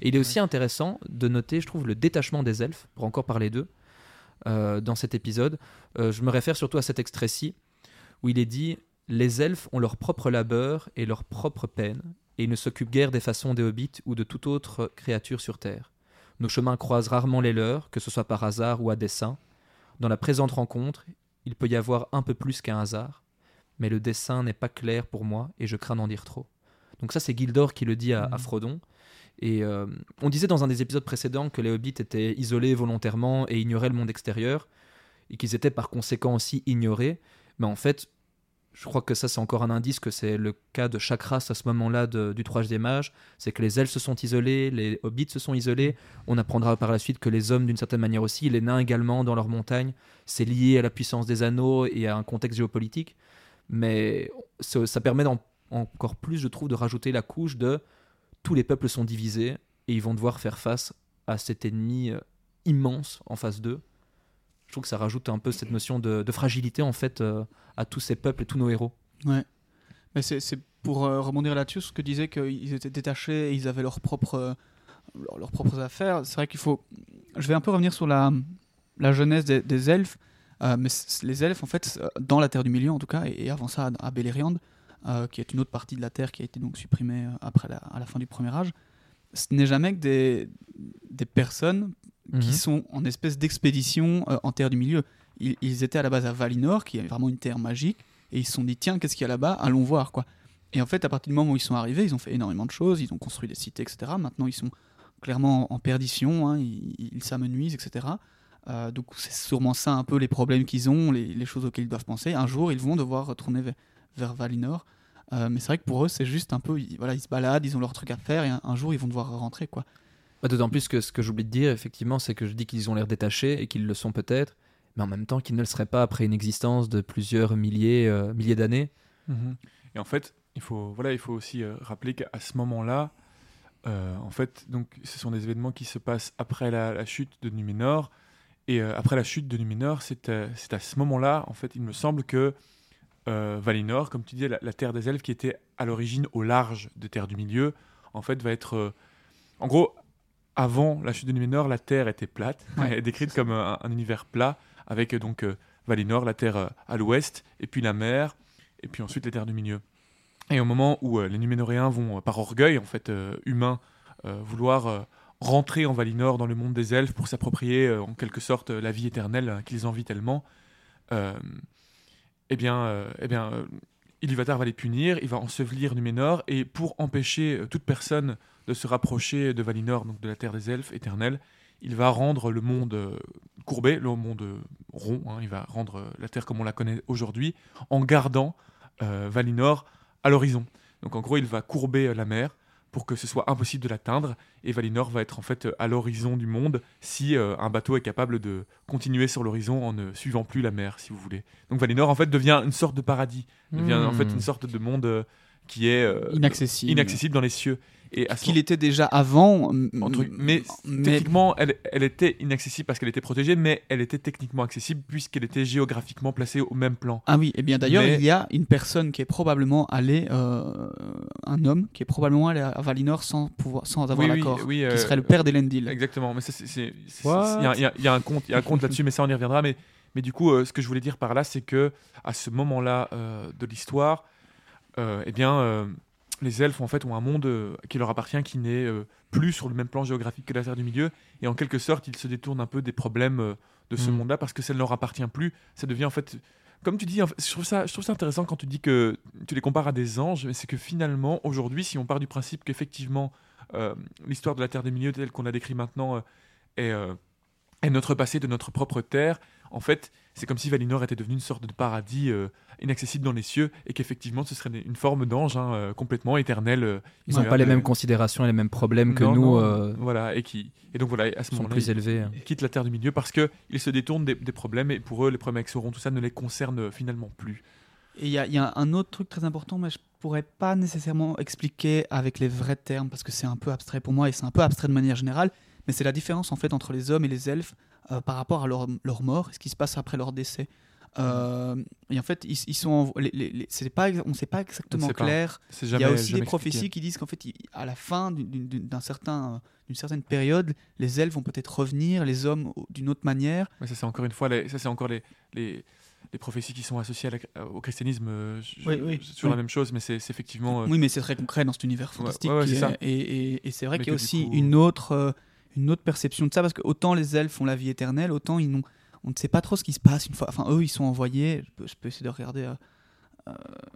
Et il est aussi intéressant de noter, je trouve, le détachement des elfes, pour encore parler d'eux, euh, dans cet épisode. Euh, je me réfère surtout à cet extrait-ci, où il est dit Les elfes ont leur propre labeur et leur propre peine, et ils ne s'occupent guère des façons des hobbits ou de toute autre créature sur terre. Nos chemins croisent rarement les leurs, que ce soit par hasard ou à dessein. Dans la présente rencontre, il peut y avoir un peu plus qu'un hasard, mais le dessin n'est pas clair pour moi et je crains d'en dire trop. Donc ça c'est Gildor qui le dit à, à Mhm. Frodon. Et euh, on disait dans un des épisodes précédents que les hobbits étaient isolés volontairement et ignoraient le monde extérieur, et qu'ils étaient par conséquent aussi ignorés. Mais en fait, je crois que ça c'est encore un indice que c'est le cas de chaque race à ce moment-là du troisième âge. C'est que les elfes se sont isolés, les hobbits se sont isolés. On apprendra par la suite que les hommes d'une certaine manière aussi, les nains également dans leurs montagnes. C'est lié à la puissance des anneaux et à un contexte géopolitique. Mais ça, permet encore plus, je trouve, de rajouter la couche de tous les peuples sont divisés et ils vont devoir faire face à cet ennemi euh, immense en face d'eux. Je trouve que ça rajoute un peu cette notion de, fragilité en fait euh, à tous ces peuples et tous nos héros. Mais c'est pour euh, rebondir là-dessus, ce que disait qu'ils étaient détachés et ils avaient leurs propres, leurs, propres affaires. C'est vrai qu'il faut. Je vais un peu revenir sur la, la jeunesse des, elfes. mais les elfes, en fait, dans la Terre du Milieu en tout cas, et, et avant ça à, à Beleriand, euh, qui est une autre partie de la Terre qui a été donc supprimée euh, après la, à la fin du Premier Âge, ce n'est jamais que des, des personnes qui Mhm. sont en espèce d'expédition euh, en Terre du Milieu. Ils, ils étaient à la base à Valinor, qui est vraiment une terre magique, et ils se sont dit tiens, qu'est-ce qu'il y a là-bas? Allons voir quoi. Et en fait, à partir du moment où ils sont arrivés, ils ont fait énormément de choses, ils ont construit des cités, etc. Maintenant, ils sont clairement en, perdition, hein, ils ils s'amenuisent, etc. Euh, donc c'est sûrement ça un peu les problèmes qu'ils ont, les, les choses auxquelles ils doivent penser. Un jour, ils vont devoir retourner vers, Valinor. Euh, mais c'est vrai que pour eux, c'est juste un peu, ils, voilà, ils se baladent, ils ont leur truc à faire, et un, un jour, ils vont devoir rentrer, quoi. Bah, D'autant plus que ce que j'oublie de dire, effectivement, c'est que je dis qu'ils ont l'air détachés et qu'ils le sont peut-être, mais en même temps qu'ils ne le seraient pas après une existence de plusieurs milliers, euh, milliers d'années. Mhm. Et en fait, il faut, voilà, il faut aussi euh, rappeler qu'à ce moment-là, euh, en fait, donc, ce sont des événements qui se passent après la, la chute de Numénor. Et euh, après la chute de Numénor, c'est euh, c'est à ce moment-là, en fait, il me semble que euh, Valinor, comme tu disais, la, la terre des elfes qui était à l'origine au large des terres du milieu, en fait, va être. euh, en gros, avant la chute de Numénor, la terre était plate. Ouais. Décrite comme un, un univers plat, avec donc euh, Valinor, la terre à l'ouest, et puis la mer, et puis ensuite les terres du milieu. Et au moment où les Numénoréens vont, par orgueil en fait humain, vouloir rentrer en Valinor, dans le monde des elfes, pour s'approprier en quelque sorte la vie éternelle euh, qu'ils envient tellement, eh bien, euh, eh bien euh, Ilúvatar va les punir, il va ensevelir Numénor, et pour empêcher euh, toute personne de se rapprocher de Valinor, donc de la terre des elfes éternelle, il va rendre le monde courbé, le monde rond, hein, il va rendre la terre comme on la connaît aujourd'hui, en gardant Valinor à l'horizon. Donc en gros, il va courber la mer pour que ce soit impossible de l'atteindre, et Valinor va être en fait à l'horizon du monde si euh, un bateau est capable de continuer sur l'horizon en ne suivant plus la mer, si vous voulez. Donc Valinor en fait devient une sorte de paradis, devient en fait Hmm. une sorte de monde euh, qui est euh, Inaccessible. inaccessible dans les cieux. Et à ce Qu'il était déjà avant, mais, mais techniquement, elle, elle était inaccessible parce qu'elle était protégée, mais elle était techniquement accessible puisqu'elle était géographiquement placée au même plan. Ah oui, et bien d'ailleurs, Mais- il y a une personne qui est probablement allée, euh, un homme qui est probablement allé à Valinor sans, pouvoir, sans avoir oui, l'accord, oui, qui euh, serait le père d'Elendil. Exactement, mais il y y, y a un compte, il y a un compte là-dessus, mais ça on y reviendra. Mais, mais du coup, euh, ce que je voulais dire par là, c'est que à ce moment-là euh, de l'histoire, euh, eh bien, euh, les elfes en fait ont un monde euh, qui leur appartient, qui n'est euh, plus sur le même plan géographique que la Terre du Milieu, et en quelque sorte, ils se détournent un peu des problèmes euh, de ce Mm. monde-là parce que ça ne leur appartient plus. Ça devient en fait, comme tu dis, en fait, je trouve ça, je trouve ça intéressant quand tu dis que tu les compares à des anges, mais c'est que finalement, aujourd'hui, si on part du principe qu'effectivement euh, l'histoire de la Terre des Milieux telle qu'on la décrit maintenant euh, est, euh, est notre passé de notre propre terre. En fait, c'est comme si Valinor était devenu une sorte de paradis euh, inaccessible dans les cieux et qu'effectivement ce serait une forme d'ange hein, euh, complètement éternel. euh, Ils n'ont pas les mêmes considérations et les mêmes problèmes que non, nous, non, euh, voilà, et qui et donc voilà, à ce sont moment-là, plus ils, élevés. hein. ils quittent la Terre du Milieu parce que ils se détournent des, des problèmes et pour eux, les problèmes avec Sauron, tout ça ne les concerne finalement plus. Et il y, y a un autre truc très important, mais je pourrais pas nécessairement expliquer avec les vrais termes, parce que c'est un peu abstrait pour moi, et c'est un peu abstrait de manière générale, mais c'est la différence en fait entre les hommes et les elfes euh, par rapport à leur, leur mort et ce qui se passe après leur décès. Euh, et en fait, ils, ils sont, en- les, les- les- c'est pas, on ne sait pas exactement sait pas. clair. Il y a aussi des prophéties expliqué. qui disent qu'en fait, à la fin d'un certain, d'une certaine période, les elfes vont peut-être revenir, les hommes d'une autre manière. Mais ça, c'est encore une fois, les- ça, c'est encore les, les, les prophéties qui sont associées à la- au christianisme. euh, je- Oui, oui, C'est toujours oui. la même chose, mais c'est effectivement. euh, Oui, mais c'est très concret dans cet univers fantastique. ouais, ouais, est- et et- et c'est vrai qu'il y a aussi coup- une autre, euh, une autre perception de ça, parce que autant les elfes ont la vie éternelle, autant ils n'ont, on ne sait pas trop ce qui se passe une fois. Enfin, eux, ils sont envoyés. Je peux, je peux essayer de regarder. euh, euh,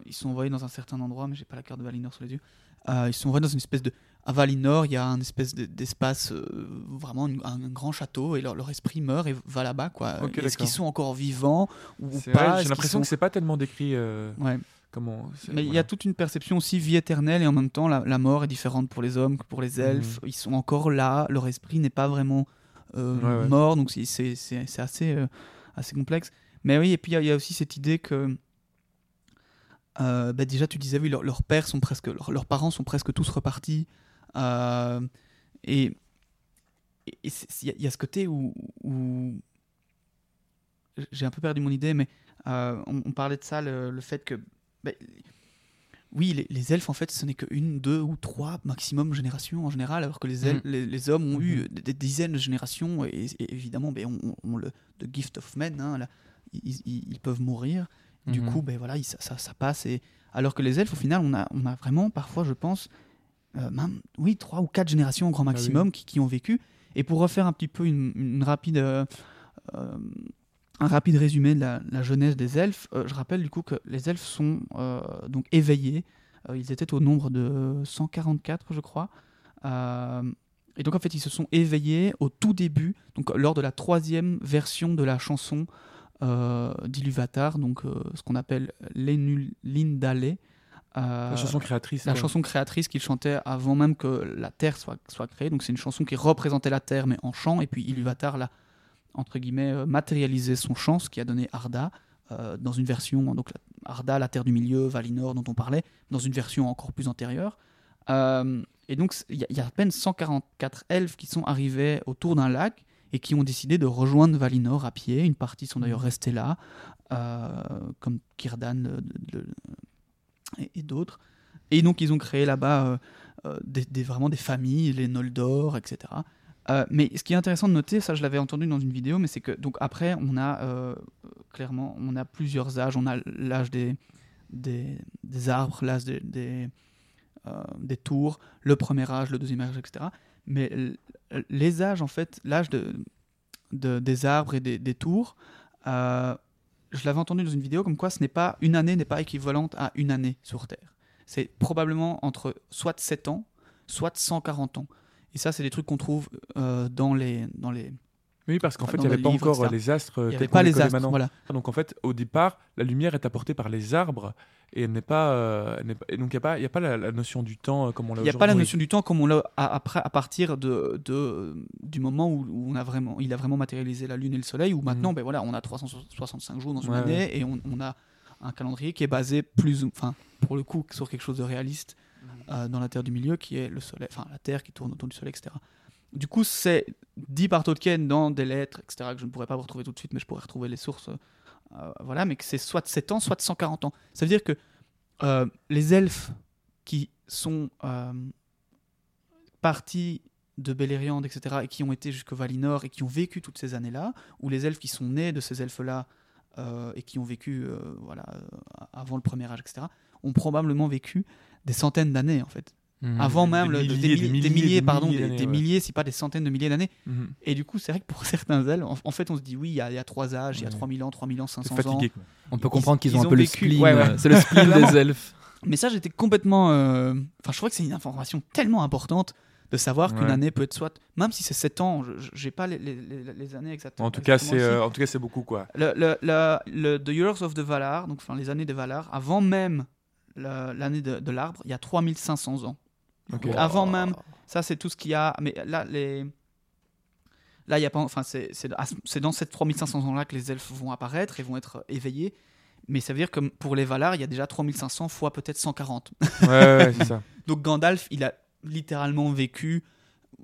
ils sont envoyés dans un certain endroit, mais j'ai pas la carte de Valinor sous les yeux. Euh, ils sont envoyés dans une espèce de. À Valinor, il y a un espèce de- d'espace, vraiment une- un, grand château, et leur, leur esprit meurt et va là-bas, quoi. Ok, Est-ce qu'ils sont encore vivants ou pas? J'ai l'impression sont- que c'est pas tellement décrit. Ouais. Comment. Mais il y a toute une perception aussi vie éternelle et en même temps la, la mort est différente pour les hommes que pour les elfes. Ils sont encore là, leur esprit n'est pas vraiment euh, Ouais, ouais. mort, donc c'est- c'est c'est- c'est assez, euh, assez complexe. Mais oui, et puis il y a- il y, a aussi cette idée que euh, bah, déjà tu disais oui, leur- leurs pères sont presque, leurs- leurs parents sont presque tous repartis Euh, et il y, a- il y a ce côté où, où- j'ai un peu perdu mon idée, mais on, on parlait de ça, le, le fait que bah, oui, les, les elfes, en fait, ce n'est qu'une, deux ou trois maximum générations en général, alors que les, elfes- les, les hommes ont eu Mhm. des, des dizaines de générations, et, et évidemment, ben, on, le the gift of men, hein, là, ils, ils- ils peuvent mourir. Du Mhm. coup, ben, voilà, ça, ça, ça passe. Et... Alors que les elfes, au final, on a, on a vraiment, parfois, je pense, euh, même, oui, trois ou quatre générations au grand oui. maximum qui, qui ont vécu. Et pour refaire un petit peu une, une rapide, euh, euh, un rapide résumé de la, la jeunesse des elfes, euh, je rappelle du coup que les elfes sont euh, donc éveillés. Euh, ils étaient au nombre de 144, je crois. Et donc en fait, ils se sont éveillés au tout début, donc lors de la troisième version de la chanson d'Iluvatar, donc ce qu'on appelle l'Enulindale. La chanson créatrice. la chanson créatrice qu'il chantait avant même que la Terre soit, soit créée. Donc c'est une chanson qui représentait la Terre mais en chant. Et puis Iluvatar l'a, entre guillemets, euh, matérialisé son chant, ce qui a donné Arda, euh, dans une version, donc Arda, la Terre du Milieu, Valinor dont on parlait, dans une version encore plus antérieure. Euh, et donc il y, a- à peine 144 elfes qui sont arrivés autour d'un lac et qui ont décidé de rejoindre Valinor à pied. Une partie sont d'ailleurs restés là, comme Kirdan et, d'autres. Et donc ils ont créé là-bas des- vraiment des familles, les Noldor, etc. Euh, mais ce qui est intéressant de noter, ça je l'avais entendu dans une vidéo, mais c'est que donc après on a euh, clairement on a plusieurs âges. On a l'âge des, des, arbres, l'âge des, euh, des tours, le premier âge, le deuxième âge, etc. Mais les âges en fait, l'âge de, de- des arbres et des, tours, je l'avais entendu dans une vidéo comme quoi ce n'est pas une année n'est pas équivalente à une année sur Terre. C'est probablement entre soit 7 ans, soit 140 ans. Et ça, c'est des trucs qu'on trouve euh, dans les dans les Oui, parce qu'en fait, il n'y avait pas livre, encore etc. les astres. il n'y avait pas les astres. maintenant. Voilà. Donc en fait, au départ, la lumière est apportée par les arbres et elle n'est pas. euh, elle pas- et donc il n'y a pas, y a pas la, la notion du temps euh, comme on l'a Il n'y a pas la notion du temps comme on l'a à, après, à partir de, de, du moment où, on a vraiment, il a vraiment matérialisé la Lune et le Soleil, où maintenant, ben voilà, on a 365 jours dans une. Ouais, année et on, on a un calendrier qui est basé plus, enfin, pour le coup, sur quelque chose de réaliste. Euh, dans la Terre du milieu, qui est le Soleil, enfin la Terre qui tourne autour du Soleil, etc. Du coup, c'est dit par Tolkien dans des lettres, etc., que je ne pourrais pas vous retrouver tout de suite, mais je pourrais retrouver les sources. euh, voilà, mais que c'est soit de 7 ans, soit de 140 ans. Ça veut dire que euh, les elfes qui sont euh, partis de Beleriand, etc., et qui ont été jusqu'au Valinor et qui ont vécu toutes ces années-là, ou les elfes qui sont nés de ces elfes-là euh, et qui ont vécu euh, voilà, euh, avant le premier âge, etc., ont probablement vécu des centaines d'années, en fait. Mhm. Avant Des même, le- milliers, des, des milliers, des milliers, milliers, des pardon, milliers des, ouais. milliers, si pas des centaines de milliers d'années. Mhm. Et du coup, c'est vrai que pour certains elfes, en, en fait, on se dit, oui, il y, a- il y a trois âges, il y a Ouais. 3000 ans, 3000 ans, C'est 500 ans. fatigué. quoi. On peut Ils- comprendre qu'ils ils ont un peu le vécu- spleen. ouais, ouais. euh, C'est le spleen des elfes. Mais ça, j'étais complètement. euh, Enfin, je trouvais que c'est une information tellement importante de savoir qu'une année peut être soit. Même si c'est 7 ans, j'ai pas les, les- les- les années exactement. En tout cas, c'est euh, en tout cas c'est beaucoup quoi. Le, le, le, le- The Years of the Valar, donc enfin les années des Valar, avant même le- l'année de, de l'arbre, il y a 3500 ans. Donc, avant même, ça c'est tout ce qu'il y a. Mais là, les. Là, il y a pas. Enfin, c'est dans ces 3500 ans-là que les elfes vont apparaître et vont être éveillés. Mais ça veut dire que pour les Valar, il y a déjà 3500 fois peut-être 140. Ouais, ouais, ouais, c'est ça. Donc Gandalf, il a littéralement vécu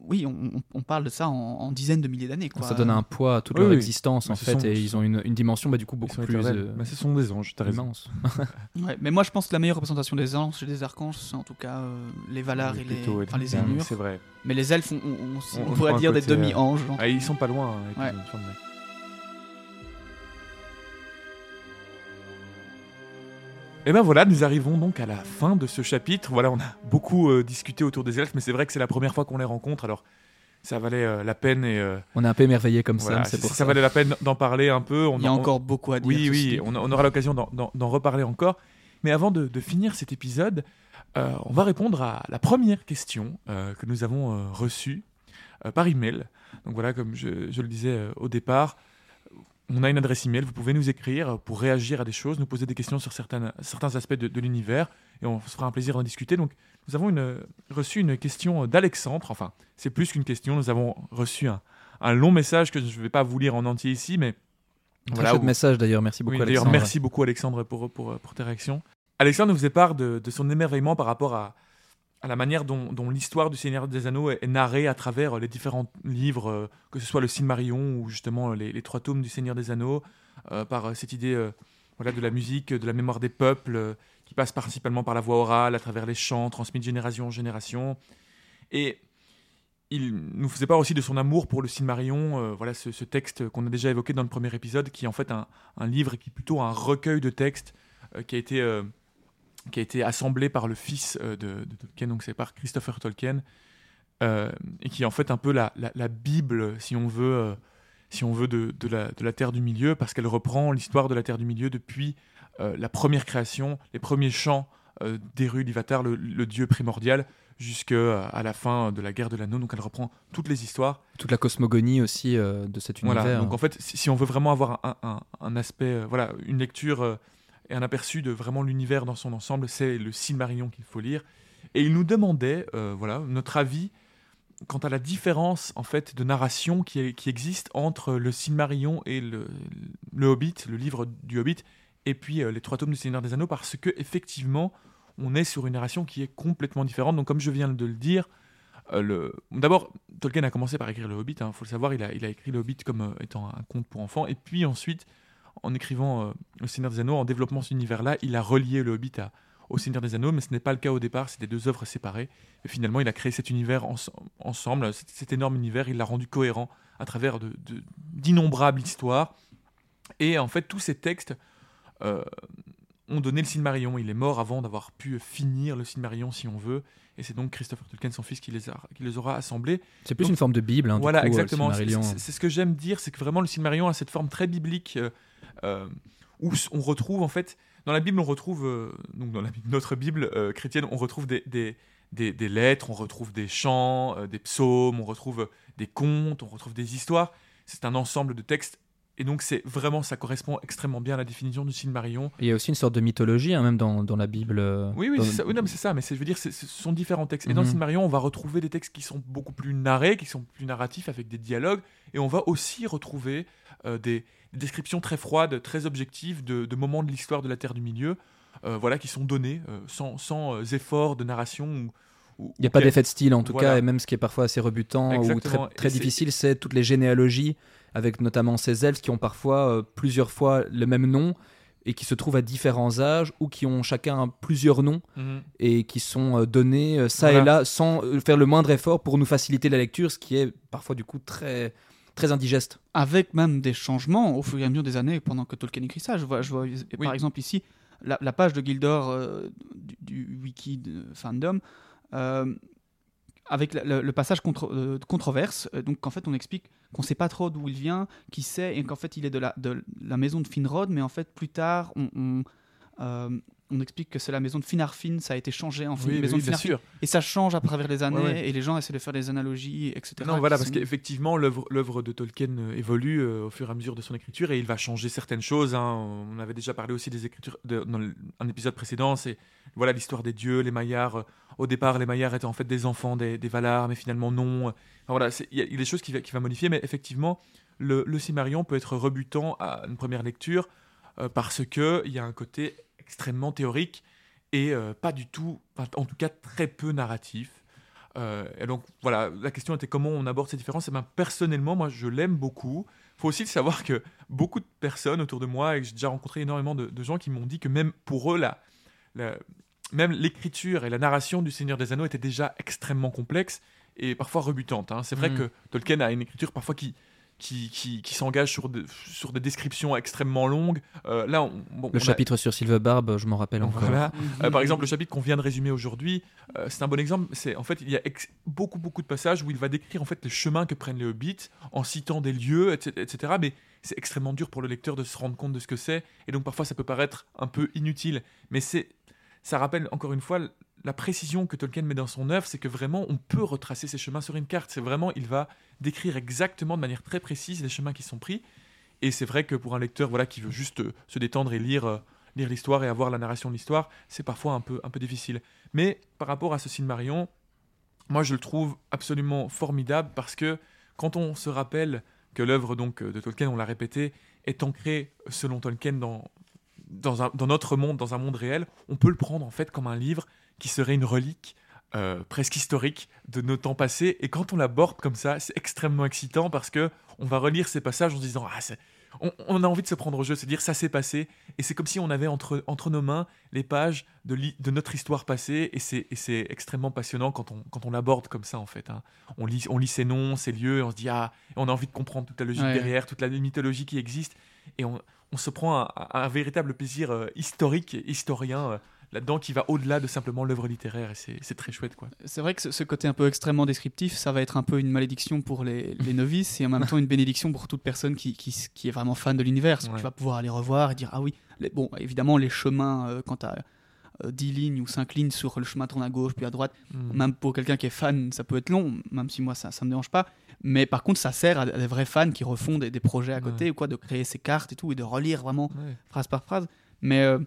oui, on, on parle de ça en, en dizaines de milliers d'années. Ça donne un poids à toute Oui, leur oui. existence en Mais ce fait, sont- et ils ont une, une dimension bah, du coup beaucoup plus éternels. euh, Mais ce sont des anges, t'as immense. Ouais, mais moi, je pense que la meilleure représentation des anges et des archanges, c'est en tout cas euh, les Valar Oui, et les, enfin, les. C'est vrai. Mais les elfes, on, on- on- On- on on pourrait dire des côté, euh, demi-anges. Ah, ils sont pas loin. hein, avec Ouais. les Et ben voilà, nous arrivons donc à la fin de ce chapitre. Voilà, on a beaucoup euh, discuté autour des elfes, mais c'est vrai que c'est la première fois qu'on les rencontre, alors ça valait euh, la peine et euh, On est un peu émerveillé comme voilà, ça, c'est pour ça, ça. valait la peine d'en parler un peu. On Il y a en- encore beaucoup à dire. Oui, oui, on, on aura l'occasion d'en- reparler encore. Mais avant de, de finir cet épisode, euh, on va répondre à la première question euh, que nous avons euh, reçue euh, par email. Donc voilà, comme je, je le disais euh, au départ, on a une adresse email, vous pouvez nous écrire pour réagir à des choses, nous poser des questions sur certaines, certains aspects de, de l'univers, et on se fera un plaisir d'en discuter. Donc nous avons une- reçu une question d'Alexandre, enfin c'est plus qu'une question, nous avons reçu un, un long message que je ne vais pas vous lire en entier ici, mais Très voilà, chouette où- message d'ailleurs, merci beaucoup oui, d'ailleurs, Alexandre. merci beaucoup Alexandre pour, pour, pour tes réactions. Alexandre nous faisait part de, de son émerveillement par rapport à, à la manière dont, l'histoire du Seigneur des Anneaux est, narrée à travers les différents livres, euh, que ce soit le Silmarillion ou justement les, les trois tomes du Seigneur des Anneaux, euh, par euh, cette idée euh, voilà, de la musique, de la mémoire des peuples, euh, qui passe principalement par la voix orale, à travers les chants, transmis de génération en génération. Et il nous faisait part aussi de son amour pour le Silmarillion, euh, voilà ce, texte qu'on a déjà évoqué dans le premier épisode, qui est en fait un, livre qui est plutôt un recueil de textes euh, qui a été euh, qui a été assemblé par le fils euh, de, de Tolkien, donc c'est par Christopher Tolkien, euh, et qui est en fait un peu la, la, la Bible, si on veut, euh, si on veut de, de, la, de la Terre du Milieu, parce qu'elle reprend l'histoire de la Terre du Milieu depuis euh, la première création, les premiers chants d'Eru Ivatar, le, le dieu primordial, jusqu'à la fin de la guerre de l'anneau. Donc elle reprend toutes les histoires. Toute la cosmogonie aussi de cet univers. Voilà, donc en fait, si, si on veut vraiment avoir un, un- un aspect, voilà, une lecture et un aperçu de vraiment l'univers dans son ensemble, c'est le Silmarillion qu'il faut lire. Et il nous demandait, euh, voilà, notre avis quant à la différence en fait de narration qui, existe entre le Silmarillion et le, Hobbit, le livre du Hobbit, et puis euh, les trois tomes du Seigneur des Anneaux, parce que effectivement, on est sur une narration qui est complètement différente. Donc, comme je viens de le dire, euh, d'abord, Tolkien a commencé par écrire le Hobbit. Il faut le savoir, il a, écrit le Hobbit comme étant un conte pour enfants, et puis ensuite, en écrivant euh, le Seigneur des Anneaux, en développant cet univers-là, il a relié le Hobbit au Seigneur des Anneaux, mais ce n'est pas le cas au départ. C'était deux œuvres séparées. Et finalement, il a créé cet univers ens- ensemble, cet, énorme univers. Il l'a rendu cohérent à travers d'innombrables histoires. Et en fait, tous ces textes euh, ont donné le Silmarillion. Il est mort avant d'avoir pu finir le Silmarillion, si on veut. Et c'est donc Christopher Tolkien, son fils, qui les, a, qui les aura assemblés. C'est plus donc- une forme de Bible. hein, du voilà, coup, euh, exactement. C'est- ce que j'aime dire, c'est que vraiment le Silmarillion a cette forme très biblique euh, euh, où on retrouve en fait dans la Bible, on retrouve euh, donc dans la notre Bible euh, chrétienne, on retrouve des, des, des- des lettres, on retrouve des chants, des psaumes, on retrouve des contes, on retrouve des histoires. C'est un ensemble de textes. Et donc, c'est vraiment, ça correspond extrêmement bien à la définition du Silmarillion. Il y a aussi une sorte de mythologie, hein, même dans, dans la Bible. euh, Oui, oui, dans- c'est ça. Oui, non, mais c'est ça. Mais je veux dire, ce sont différents textes. Et dans le Mhm. Silmarillion, on va retrouver des textes qui sont beaucoup plus narrés, qui sont plus narratifs, avec des dialogues. Et on va aussi retrouver euh, des, des descriptions très froides, très objectives de, de moments de l'histoire de la Terre du Milieu, euh, voilà, qui sont donnés euh, sans, sans effort de narration. ou- Il n'y a pas d'effet de style en tout Voilà. cas, et même ce qui est parfois assez rebutant ou très, très difficile, c'est toutes les généalogies, avec notamment ces elfes qui ont parfois euh, plusieurs fois le même nom et qui se trouvent à différents âges ou qui ont chacun plusieurs noms Mhm. et qui sont euh, donnés euh, ça Voilà. et là sans faire le moindre effort pour nous faciliter la lecture, ce qui est parfois du coup très, très indigeste. Avec même des changements au fur et à mesure des années pendant que Tolkien écrit ça. Je vois, je vois par exemple ici la, la page de Gildor euh, du, du wiki de fandom. euh, avec le, passage contre, euh, controverse, euh, donc en fait on explique qu'on sait pas trop d'où il vient, qui c'est, et qu'en fait il est de la, de la maison de Finrod, mais en fait plus tard on, on, euh, on explique que c'est la maison de Finarfin, ça a été changé en Oui, maison oui, de bien Finarfin, sûr. et ça change à travers les années, Ouais, ouais. et les gens essaient de faire des analogies, etc. Non, voilà, parce sont- qu'effectivement, l'œuvre de Tolkien euh, évolue euh, au fur et à mesure de son écriture et il va changer certaines choses. hein. On avait déjà parlé aussi des écritures de- dans un épisode précédent. C'est voilà l'histoire des dieux, les Maillards. euh, Au départ, les Maillards étaient en fait des enfants des, des Valar, mais finalement non. Enfin, voilà, il y, a des choses qui va, qui va modifier, mais effectivement, le, le Silmarillion peut être rebutant à une première lecture euh, parce que il y a un côté extrêmement théorique et euh, pas du tout, en tout cas très peu narratif. Euh, et donc voilà, la question était comment on aborde ces différences. Et ben, personnellement, moi, je l'aime beaucoup. Il faut aussi savoir que beaucoup de personnes autour de moi, et j'ai déjà rencontré énormément de, gens qui m'ont dit que même pour eux, la, même l'écriture et la narration du Seigneur des Anneaux étaient déjà extrêmement complexes et parfois rebutantes. Hein. C'est vrai mm. que Tolkien a une écriture parfois qui, qui, qui, s'engage sur, sur des descriptions extrêmement longues. Euh, là, le chapitre sur sur Barbe, je m'en rappelle encore. Euh, par exemple, le chapitre qu'on vient de résumer aujourd'hui, euh, c'est un bon exemple. C'est en fait, il y a beaucoup beaucoup de passages où il va décrire en fait les chemins que prennent les hobbits en citant des lieux, etc. etc. mais c'est extrêmement dur pour le lecteur de se rendre compte de ce que c'est, et donc parfois ça peut paraître un peu inutile. Mais c'est ça rappelle encore une fois la précision que Tolkien met dans son œuvre, c'est que vraiment on peut retracer ces chemins sur une carte. C'est vraiment, il va décrire exactement de manière très précise les chemins qui sont pris. Et c'est vrai que pour un lecteur voilà, qui veut juste euh, se détendre et lire, euh, lire l'histoire et avoir la narration de l'histoire, c'est parfois un peu, un peu difficile. Mais par rapport à ce Marion, moi je le trouve absolument formidable parce que quand on se rappelle que l'œuvre donc de Tolkien, on l'a répété, est ancrée selon Tolkien dans, dans, dans, notre monde, dans un monde réel, on peut le prendre en fait comme un livre qui serait une relique euh, presque historique de nos temps passés. Et quand on l'aborde comme ça, c'est extrêmement excitant parce que on va relire ces passages en se disant ah on, a envie de se prendre au jeu, se dire ça s'est passé. Et c'est comme si on avait entre, entre nos mains les pages de, de notre histoire passée. Et c'est extrêmement passionnant quand on, quand on l'aborde comme ça, en fait. Hein. On, lit, on lit ces noms, ces lieux, et on se dit ah, on a envie de comprendre toute la logique derrière, toute la mythologie qui existe. Et on, on se prend un, véritable plaisir euh, historique, historien. Euh, là-dedans qui va au-delà de simplement l'œuvre littéraire et c'est très chouette quoi. C'est vrai que ce, côté un peu extrêmement descriptif, ça va être un peu une malédiction pour les, novices et en même temps une bénédiction pour toute personne qui, qui, est vraiment fan de l'univers. Tu vas pouvoir aller revoir et dire ah oui, bon évidemment les chemins euh, quand tu as 10 lignes ou 5 lignes sur le chemin tourne à gauche puis à droite, hmm. même pour quelqu'un qui est fan ça peut être long, même si moi ça, ça me dérange pas. Mais par contre, ça sert à des vrais fans qui refont des, projets à côté ou quoi, de créer ces cartes et tout, et de relire vraiment phrase par phrase. Mais, euh,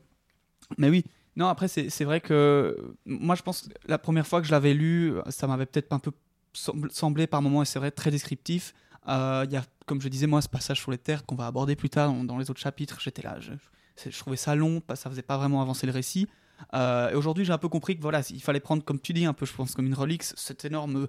mais oui, non, après, c'est vrai que moi, je pense que la première fois que je l'avais lu, ça m'avait peut-être un peu semblé par moments, et c'est vrai, très descriptif. Euh, il y a, comme je disais, moi, ce passage sur les terres qu'on va aborder plus tard dans, les autres chapitres, j'étais là, je, trouvais ça long, ça faisait pas vraiment avancer le récit. Euh, et aujourd'hui, j'ai un peu compris que voilà, il fallait prendre, comme tu dis, un peu, je pense, comme une relique, cet énorme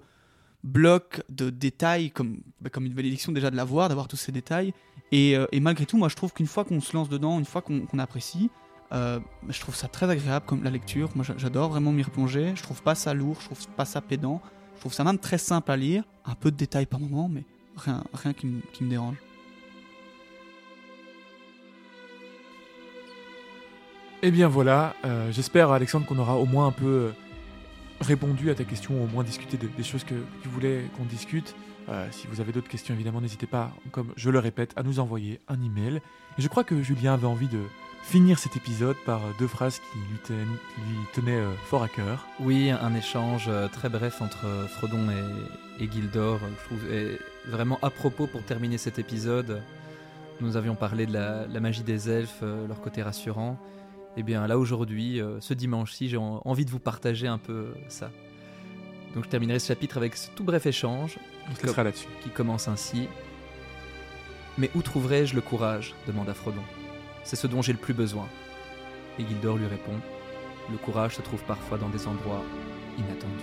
bloc de détails, comme, bah, comme une bénédiction déjà de l'avoir, d'avoir tous ces détails. Euh, et, malgré tout, moi, je trouve qu'une fois qu'on se lance dedans, une fois qu'on apprécie, euh, je trouve ça très agréable comme la lecture. Moi, j'adore vraiment m'y replonger. Je trouve pas ça lourd, je trouve pas ça pédant. Je trouve ça même très simple à lire. Un peu de détails par moment, mais rien, rien qui, me dérange. Eh bien voilà, euh, j'espère Alexandre qu'on aura au moins un peu euh, répondu à ta question, au moins discuté des choses que tu voulais qu'on discute. si vous avez d'autres questions, évidemment, n'hésitez pas, comme je le répète, à nous envoyer un email. Et je crois que Julien avait envie de, finir cet épisode par deux phrases qui lui, tenaient euh, fort à cœur. Oui, un échange euh, très bref entre euh, Frodon et, et Gildor, je trouve, est vraiment à propos pour terminer cet épisode. Nous avions parlé de la, magie des elfes, leur côté rassurant. Et eh bien là aujourd'hui, ce dimanche-ci, j'ai envie de vous partager un peu ça. Donc je terminerai ce chapitre avec ce tout bref échange. Qui commence ainsi. Mais où trouverai-je le courage? demanda Frodon. C'est ce dont j'ai le plus besoin. Et Gildor lui répond Le courage se trouve parfois dans des endroits inattendus.